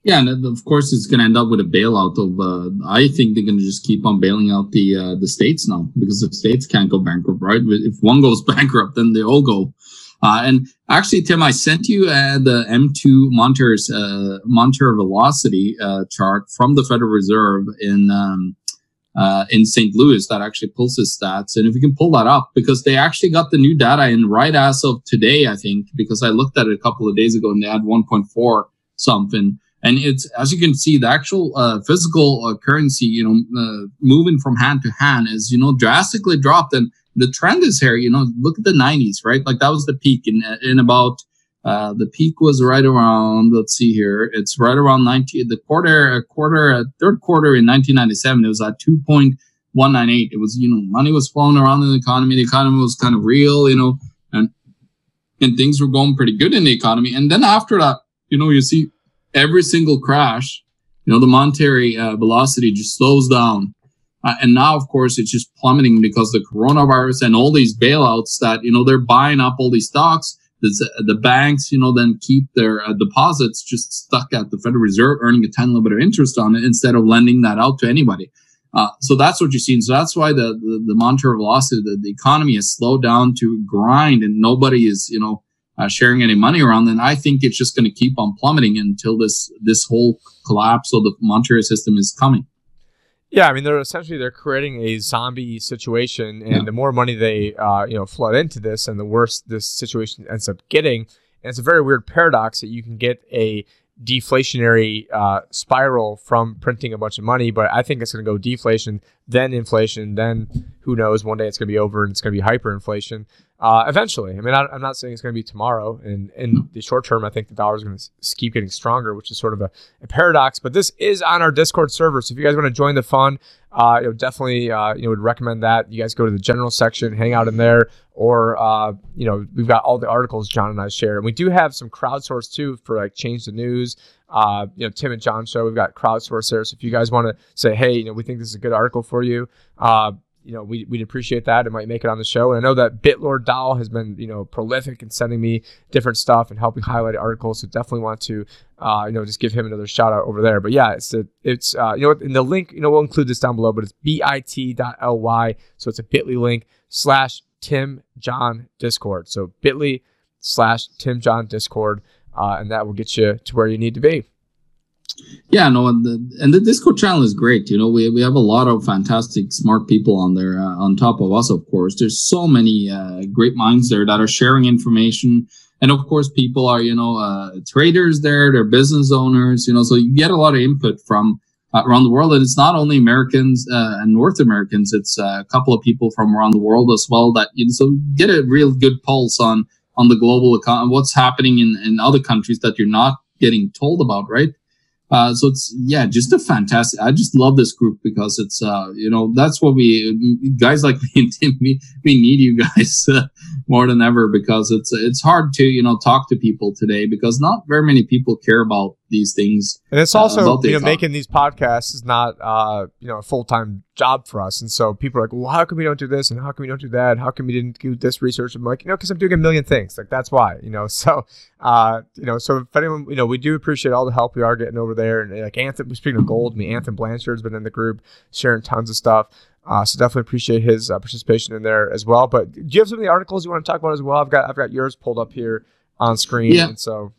Yeah, and of course it's going to end up with a bailout of. Uh, I think they're going to just keep on bailing out the uh, the states now because the states can't go bankrupt, right? If one goes bankrupt, then they all go. Uh, and actually, Tim, I sent you uh, the M2 Monter's uh, Monter velocity uh, chart from the Federal Reserve in um, uh, in St. Louis that actually pulls the stats. And if you can pull that up, because they actually got the new data in right as of today, I think, because I looked at it a couple of days ago and they had 1.4 something. And it's, as you can see, the actual uh, physical uh, currency, you know, uh, moving from hand to hand is, you know, drastically dropped. And the trend is here, you know, look at the 90s, right? Like that was the peak in, in about, uh, the peak was right around, let's see here, it's right around 90, the quarter, a quarter, a third quarter in 1997, it was at 2.198. It was, you know, money was flowing around in the economy. The economy was kind of real, you know, and, and things were going pretty good in the economy. And then after that, you know, you see every single crash, you know, the monetary uh, velocity just slows down. Uh, and now, of course, it's just plummeting because the coronavirus and all these bailouts that, you know, they're buying up all these stocks. The, the banks, you know, then keep their uh, deposits just stuck at the Federal Reserve, earning a tiny little bit of interest on it instead of lending that out to anybody. Uh, so that's what you're seeing. So that's why the the, the monetary velocity, the, the economy has slowed down to grind, and nobody is you know uh, sharing any money around. then I think it's just going to keep on plummeting until this this whole collapse of the monetary system is coming. Yeah, I mean they're essentially they're creating a zombie situation, and yeah. the more money they uh, you know flood into this, and the worse this situation ends up getting. And it's a very weird paradox that you can get a deflationary uh, spiral from printing a bunch of money, but I think it's going to go deflation, then inflation, then who knows? One day it's going to be over and it's going to be hyperinflation uh, eventually. I mean, I, am not saying it's going to be tomorrow. And in the short term, I think the dollar is going to keep getting stronger, which is sort of a, a, paradox. But this is on our Discord server, so if you guys want to join the fun, uh, you know, definitely uh, you know would recommend that you guys go to the general section, hang out in there, or uh, you know we've got all the articles John and I share, and we do have some crowdsource too for like change the news. Uh, you know, Tim and John show. We've got crowdsource there. So if you guys want to say, hey, you know, we think this is a good article for you, uh, you know, we, we'd appreciate that. It might make it on the show. And I know that Bitlord Doll has been, you know, prolific in sending me different stuff and helping highlight articles. So definitely want to, uh, you know, just give him another shout out over there. But yeah, it's, a, it's, uh, you know, in the link, you know, we'll include this down below, but it's bit.ly. So it's a bit.ly link slash Tim John Discord. So bit.ly slash Tim John Discord. Uh, and that will get you to where you need to be. Yeah, no, and the, and the Discord channel is great. You know, we, we have a lot of fantastic, smart people on there. Uh, on top of us, of course, there's so many uh, great minds there that are sharing information. And of course, people are you know uh, traders there, they're business owners. You know, so you get a lot of input from uh, around the world, and it's not only Americans uh, and North Americans. It's uh, a couple of people from around the world as well. That you know, so get a real good pulse on on the global economy, what's happening in in other countries that you're not getting told about, right? Uh, so it's yeah, just a fantastic. I just love this group because it's uh, you know that's what we guys like me and Tim we, we need you guys uh, more than ever because it's it's hard to you know talk to people today because not very many people care about these things. And it's also uh, you know making these podcasts is not uh, you know a full time job for us, and so people are like, well, how come we don't do this and how come we don't do that? How come we didn't do this research? I'm like, you know, because I'm doing a million things. Like that's why, you know. So uh, you know, so if anyone, you know, we do appreciate all the help we are getting over there, and like Anthem, speaking of gold, I mean, Anthem Blanchard's been in the group sharing tons of stuff. Uh, so definitely appreciate his uh, participation in there as well. But do you have some of the articles you want to talk about as well? I've got I've got yours pulled up here on screen. Yeah. And so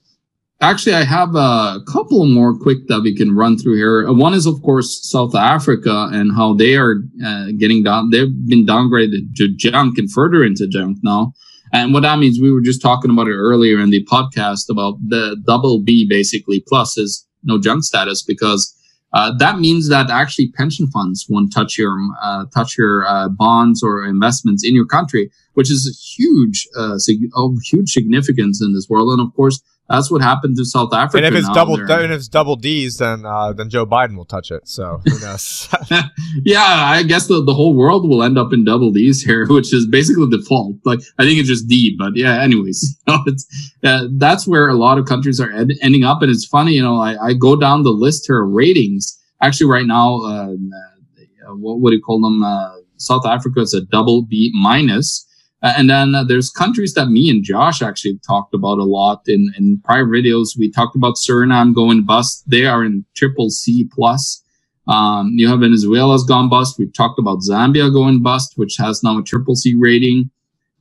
actually, I have a couple more quick that we can run through here. Uh, one is, of course, South Africa and how they are uh, getting down. They've been downgraded to junk and further into junk now. And what that means, we were just talking about it earlier in the podcast about the double B basically plus is no junk status because uh, that means that actually pension funds won't touch your uh, touch your uh, bonds or investments in your country, which is a huge uh, sig- of huge significance in this world. And of course, that's what happened to South Africa. And if it's double, and if it's double D's, then uh, then Joe Biden will touch it. So who knows? yeah, I guess the, the whole world will end up in double D's here, which is basically default. Like I think it's just D, but yeah. Anyways, you know, it's uh, that's where a lot of countries are ed- ending up, and it's funny. You know, I, I go down the list here of ratings. Actually, right now, uh, uh what, would you call them? Uh, South Africa is a double B minus. Uh, and then uh, there's countries that me and Josh actually talked about a lot in, in prior videos. We talked about Suriname going bust. They are in triple C plus. Um, you have Venezuela's gone bust. We've talked about Zambia going bust, which has now a triple C rating.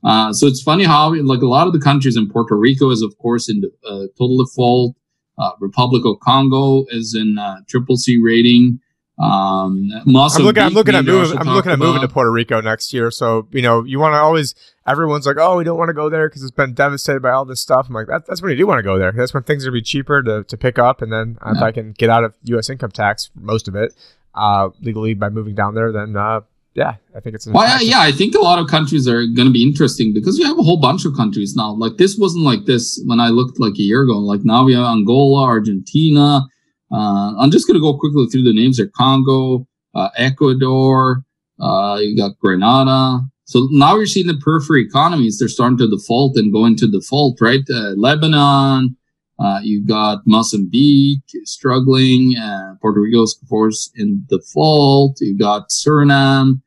Uh, so it's funny how like a lot of the countries in Puerto Rico is of course in uh, total default. Uh, Republic of Congo is in uh, triple C rating. Um, I'm looking, I'm looking at moving. I'm looking at moving to Puerto Rico next year. So you know, you want to always. Everyone's like, "Oh, we don't want to go there because it's been devastated by all this stuff." I'm like, that, "That's when you do want to go there. That's when things are be cheaper to, to pick up, and then yeah. if I can get out of U.S. income tax, most of it, uh, legally by moving down there, then uh, yeah, I think it's. Well, yeah, I think a lot of countries are going to be interesting because we have a whole bunch of countries now. Like this wasn't like this when I looked like a year ago. Like now we have Angola, Argentina. Uh, I'm just going to go quickly through the names there Congo, uh, Ecuador, uh, you got Grenada. So now you're seeing the periphery economies, they're starting to default and go into default, right? Uh, Lebanon, uh, you got Mozambique struggling, uh, Puerto Rico's, of course, in default. You got Suriname,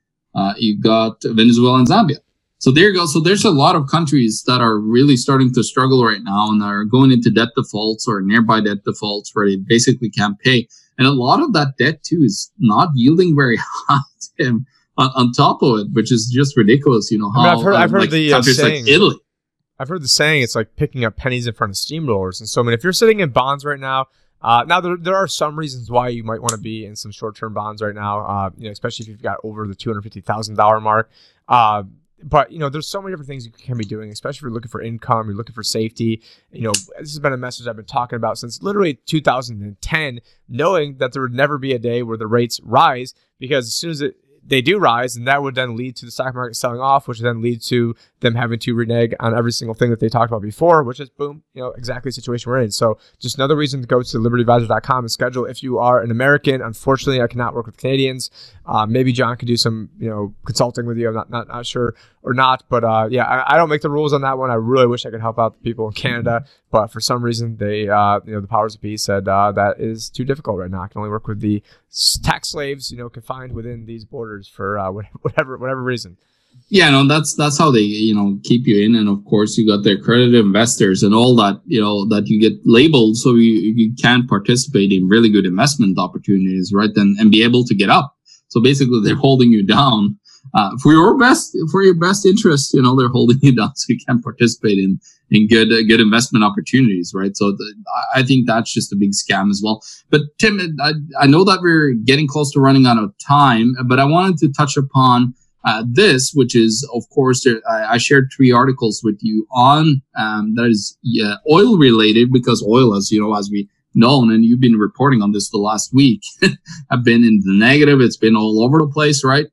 you got Venezuela and Zambia. So there you go. So there's a lot of countries that are really starting to struggle right now and are going into debt defaults or nearby debt defaults where they basically can't pay. And a lot of that debt too is not yielding very high on, on top of it, which is just ridiculous. You know how I mean, I've heard, uh, I've heard like the uh, saying. like Italy. I've heard the saying it's like picking up pennies in front of steamrollers. And so, I mean, if you're sitting in bonds right now, uh, now there, there are some reasons why you might want to be in some short-term bonds right now. Uh, you know, especially if you've got over the two hundred fifty thousand dollar mark. But you know, there's so many different things you can be doing, especially if you're looking for income, you're looking for safety. You know, this has been a message I've been talking about since literally 2010, knowing that there would never be a day where the rates rise because as soon as it they do rise, and that would then lead to the stock market selling off, which then lead to them having to renege on every single thing that they talked about before, which is boom, you know, exactly the situation we're in. So just another reason to go to libertyadvisor.com and schedule if you are an American. Unfortunately, I cannot work with Canadians. Uh, maybe John could do some, you know, consulting with you. I'm not not, not sure or not, but uh, yeah, I, I don't make the rules on that one. I really wish I could help out the people in Canada, but for some reason they, uh, you know, the powers of peace said uh, that is too difficult right now. I can only work with the tax slaves, you know, confined within these borders for uh, whatever whatever reason. Yeah, no, that's that's how they you know keep you in, and of course you got the accredited investors and all that you know that you get labeled, so you you can't participate in really good investment opportunities, right? And and be able to get up. So basically, they're holding you down uh, for your best for your best interest. You know, they're holding you down, so you can't participate in in good uh, good investment opportunities, right? So the, I think that's just a big scam as well. But Tim, I, I know that we're getting close to running out of time, but I wanted to touch upon uh, this, which is, of course, there, I, I, shared three articles with you on um, that is yeah, oil related because oil, as you know, as we known, and you've been reporting on this the last week, have been in the negative. It's been all over the place, right?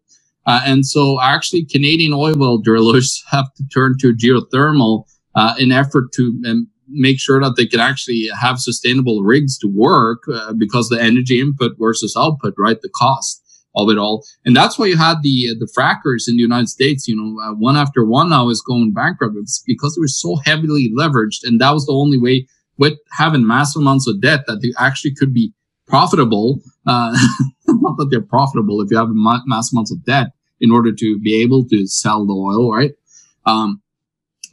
Uh, and so, actually, Canadian oil well drillers have to turn to geothermal uh, in effort to um, make sure that they can actually have sustainable rigs to work uh, because the energy input versus output, right? The cost of it all. And that's why you had the uh, the frackers in the United States, you know, uh, one after one now is going bankrupt it's because they were so heavily leveraged. And that was the only way with having massive amounts of debt that they actually could be profitable. Uh, not that they're profitable if you have ma- mass amounts of debt in order to be able to sell the oil, right? Um,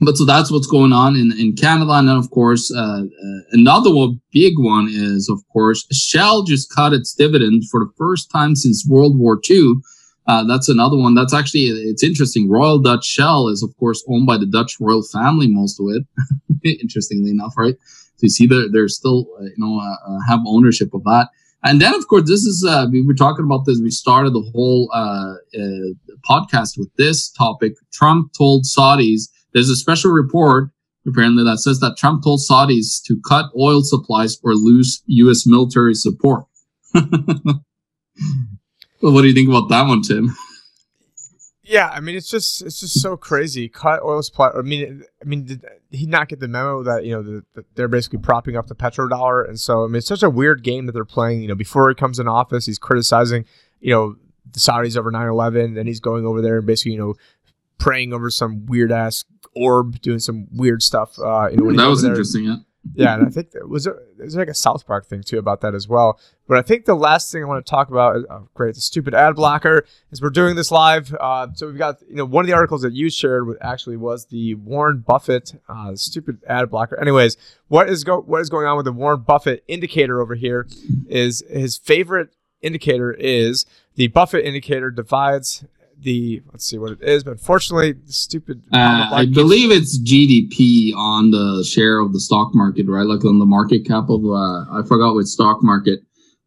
but so that's what's going on in, in Canada. And then, of course, uh, uh, another one, big one is, of course, Shell just cut its dividend for the first time since World War II. Uh, that's another one. That's actually, it's interesting. Royal Dutch Shell is, of course, owned by the Dutch royal family, most of it. Interestingly enough, right? So you see, they're, they're still, uh, you know, uh, uh, have ownership of that. And then, of course, this is, we were talking about this. We started the whole podcast with this topic. Trump told Saudis, there's a special report apparently that says that Trump told Saudis to cut oil supplies or lose U.S. military support. well, what do you think about that one, Tim? Yeah, I mean it's just it's just so crazy. Cut oil supply. I mean, I mean, did he not get the memo that you know the, the, they're basically propping up the petrodollar? And so I mean, it's such a weird game that they're playing. You know, before he comes in office, he's criticizing you know the Saudis over 9/11, then he's going over there and basically you know praying over some weird ass orb, doing some weird stuff. Uh, you know, that was interesting. Yeah. Yeah, and I think there was a, there's like a South Park thing too about that as well. But I think the last thing I want to talk about is oh, great, the stupid ad blocker. Is we're doing this live, uh, so we've got you know one of the articles that you shared actually was the Warren Buffett uh, stupid ad blocker. Anyways, what is go what is going on with the Warren Buffett indicator over here? Is his favorite indicator is the Buffett indicator divides the let's see what it is, but unfortunately, stupid. Uh, I believe it's GDP on the share of the stock market, right? Like on the market cap of uh, I forgot which stock market.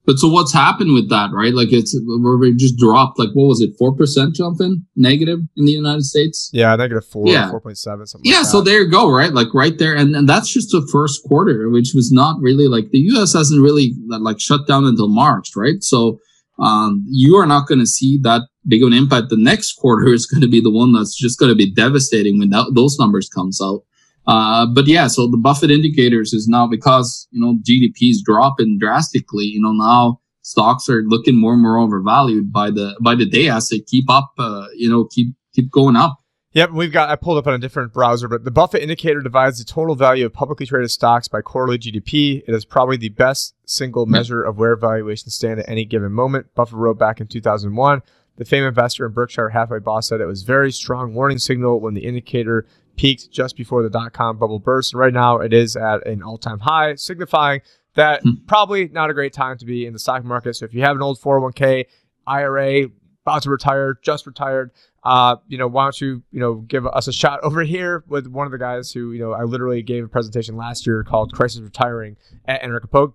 But so what's happened with that, right? Like it's where we just dropped. Like what was it, four percent jumping negative in the United States? Yeah, negative four, yeah. four point seven, something. Yeah, like so there you go, right? Like right there, and and that's just the first quarter, which was not really like the U.S. hasn't really like shut down until March, right? So um, you are not going to see that big of an impact. The next quarter is going to be the one that's just going to be devastating when that, those numbers comes out. Uh, but yeah, so the Buffett indicators is now because, you know, GDP is dropping drastically, you know, now stocks are looking more and more overvalued by the, by the day as they keep up, uh, you know, keep, keep going up. Yep, we've got. I pulled up on a different browser, but the Buffett indicator divides the total value of publicly traded stocks by quarterly GDP. It is probably the best single measure of where valuations stand at any given moment. Buffett wrote back in 2001. The famed investor and Berkshire Hathaway boss said it was very strong warning signal when the indicator peaked just before the dot com bubble burst. And right now, it is at an all time high, signifying that hmm. probably not a great time to be in the stock market. So if you have an old 401k, IRA, about to retire, just retired, uh, you know, why don't you, you know, give us a shot over here with one of the guys who, you know, I literally gave a presentation last year called Crisis Retiring at Anarchapulco. Anarchapulco.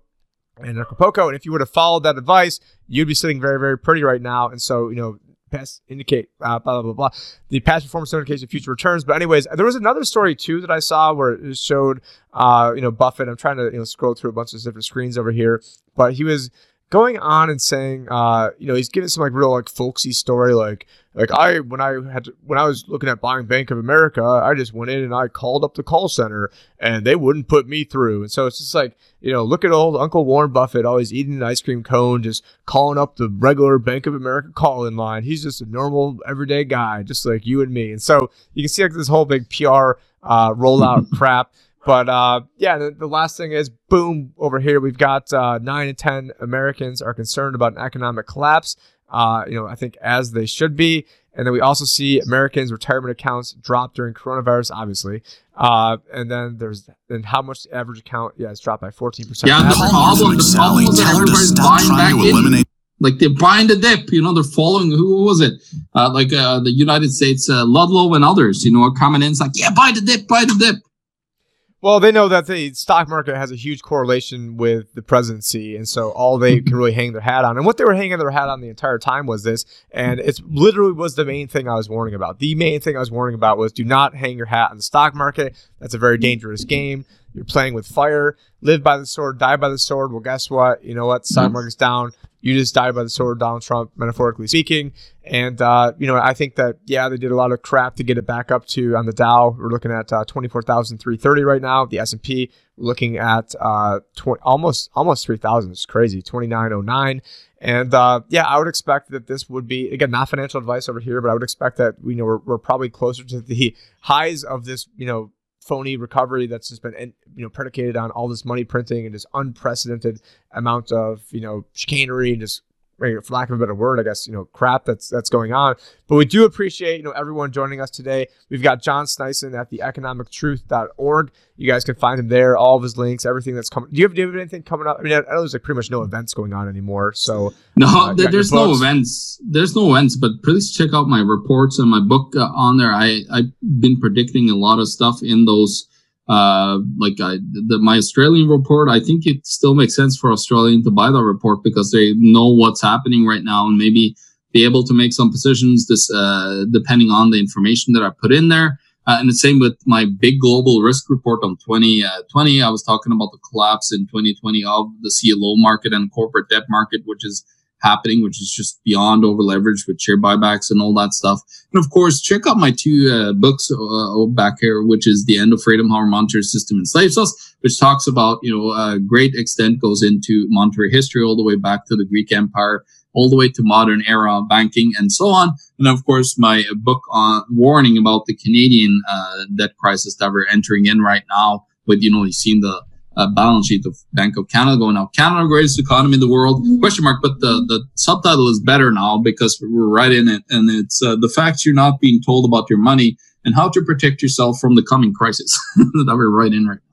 And if you would have followed that advice, you'd be sitting very, very pretty right now. And so, you know, past indicate uh, blah blah blah blah. The past performance indicates future returns. But anyways, there was another story too that I saw where it showed uh, you know Buffett. I'm trying to you know scroll through a bunch of different screens over here, but he was going on and saying, uh, you know, he's giving some like real like folksy story, like like I when I had to, when I was looking at buying Bank of America, I just went in and I called up the call center and they wouldn't put me through. And so it's just like you know, look at old Uncle Warren Buffett always eating an ice cream cone, just calling up the regular Bank of America call in line. He's just a normal everyday guy, just like you and me. And so you can see like this whole big PR uh, rollout crap. But uh, yeah, the, the, last thing is boom over here. We've got uh, nine in ten Americans are concerned about an economic collapse. Uh, you know, I think as they should be. And then we also see Americans' retirement accounts drop during coronavirus, obviously. Uh, and then there's and how much the average account? Yeah, it's dropped by fourteen percent. Yeah, the problem, the problem is that everybody's buying back in. Like they're buying the dip, you know, they're following. Who was it? Uh, like uh, the United States, uh, Kudlow and others, you know, are coming in. It's like, yeah, buy the dip, buy the dip. Well, they know that the stock market has a huge correlation with the presidency, and so all they can really hang their hat on, and what they were hanging their hat on the entire time was this, and it's literally was the main thing I was warning about. The main thing I was warning about was do not hang your hat on the stock market. That's a very dangerous game. You're playing with fire. Live by the sword, die by the sword. Well, guess what? You know what? Stock mm-hmm. market's down you just died by the sword, Donald Trump, metaphorically speaking. And uh, you know, I think that yeah, they did a lot of crap to get it back up to on the Dow. We're looking at uh, twenty four thousand three thirty right now. The S and P, looking at uh, tw- almost almost three thousand. It's crazy, twenty nine oh nine. And uh, yeah, I would expect that this would be again not financial advice over here, but I would expect that you know we're, we're probably closer to the highs of this you know phony recovery that's just been you know predicated on all this money printing and this unprecedented amount of you know chicanery and just for lack of a better word, I guess, you know, crap that's that's going on. But we do appreciate, you know, everyone joining us today. We've got John Sneisen at the economictruth.org. You guys can find him there, all of his links, everything that's coming. Do you have, do you have anything coming up? I mean, I know there's like pretty much no events going on anymore. So no, uh, there's no events. There's no events, but please check out my reports and my book uh, on there. I I've been predicting a lot of stuff in those uh, like I, the, my Australian report, I think it still makes sense for Australian to buy that report because they know what's happening right now and maybe be able to make some positions this uh, depending on the information that I put in there. Uh, and the same with my big global risk report on 2020. Uh, I was talking about the collapse in 2020 of the CLO market and corporate debt market, which is happening, which is just beyond over leverage with share buybacks and all that stuff. And of course, check out my two uh, books uh, back here, which is The End of Freedom, How Our Monetary System Enslaves Us, which talks about, you know, a great extent goes into monetary history all the way back to the Greek Empire, all the way to modern era banking and so on. And of course, my book on warning about the Canadian uh, debt crisis that we're entering in right now with, you know, you've seen the uh, balance sheet of Bank of Canada going out. Canada, greatest economy in the world? Mm-hmm. Question mark. But the the subtitle is better now because we're right in it, and it's uh, the facts you're not being told about your money and how to protect yourself from the coming crisis that we're right in right now.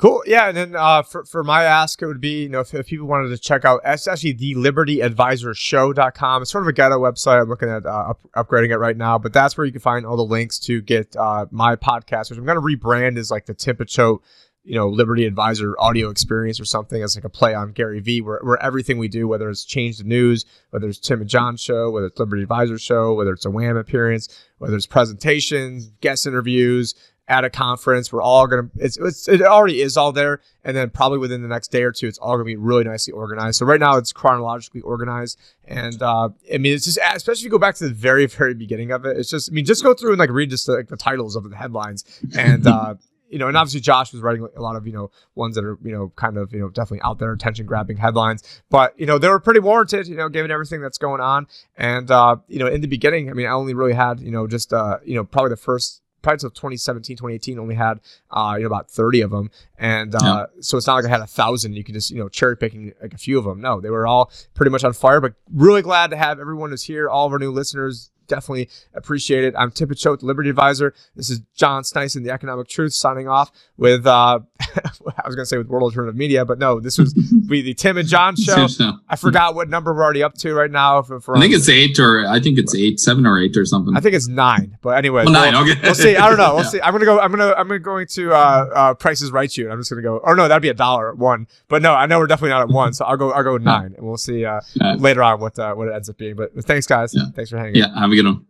Cool. Yeah. And then uh, for, for my ask, it would be, you know, if, if people wanted to check out, it's actually the libertyadvisorshow.com. It's sort of a ghetto website. I'm looking at uh, up, upgrading it right now, but that's where you can find all the links to get uh, my podcast, which I'm going to rebrand as like the Tim Picciott you know, Liberty Advisor audio experience or something as like a play on Gary Vee, where, where everything we do, whether it's Change the News, whether it's Tim and John show, whether it's Liberty Advisor show, whether it's a WAM appearance, whether it's presentations, guest interviews at a conference, we're all gonna. It's, it's it already is all there, and then probably within the next day or two, it's all gonna be really nicely organized. So right now, it's chronologically organized, and uh, I mean, it's just especially if you go back to the very very beginning of it. It's just I mean, just go through and like read just like the titles of the headlines, and uh, you know, and obviously Josh was writing a lot of, you know, ones that are, you know, kind of, you know, definitely out there, attention grabbing headlines. But, you know, they were pretty warranted, you know, given everything that's going on. And, uh, you know, in the beginning, I mean, I only really had, you know, just, uh, you know, probably the first probably until 2017 2018 only had uh you know about 30 of them and uh yeah. so it's not like i had a thousand you can just you know cherry picking like a few of them no they were all pretty much on fire but really glad to have everyone who's here all of our new listeners definitely appreciate it. I'm Tim Picciott, the Liberty Advisor. This is John Sneisen, the Economic Truth, signing off with, uh, I was going to say with World Alternative Media, but no, this was we the Tim and John show. I forgot what number we're already up to right now. For, for I think it's eight or I think it's eight, seven or eight or something. I think it's nine. But anyway, oh, nine. Okay, we'll see. I don't know. We'll see. I'm gonna go. I'm gonna. I'm gonna going to uh, uh, prices right you. I'm just gonna go. Or no, that'd be a dollar one. But no, I know we're definitely not at one. So I'll go. I'll go nine, and we'll see uh, later on what uh, what it ends up being. But thanks, guys. Yeah. Thanks for hanging. Yeah. Have a good one.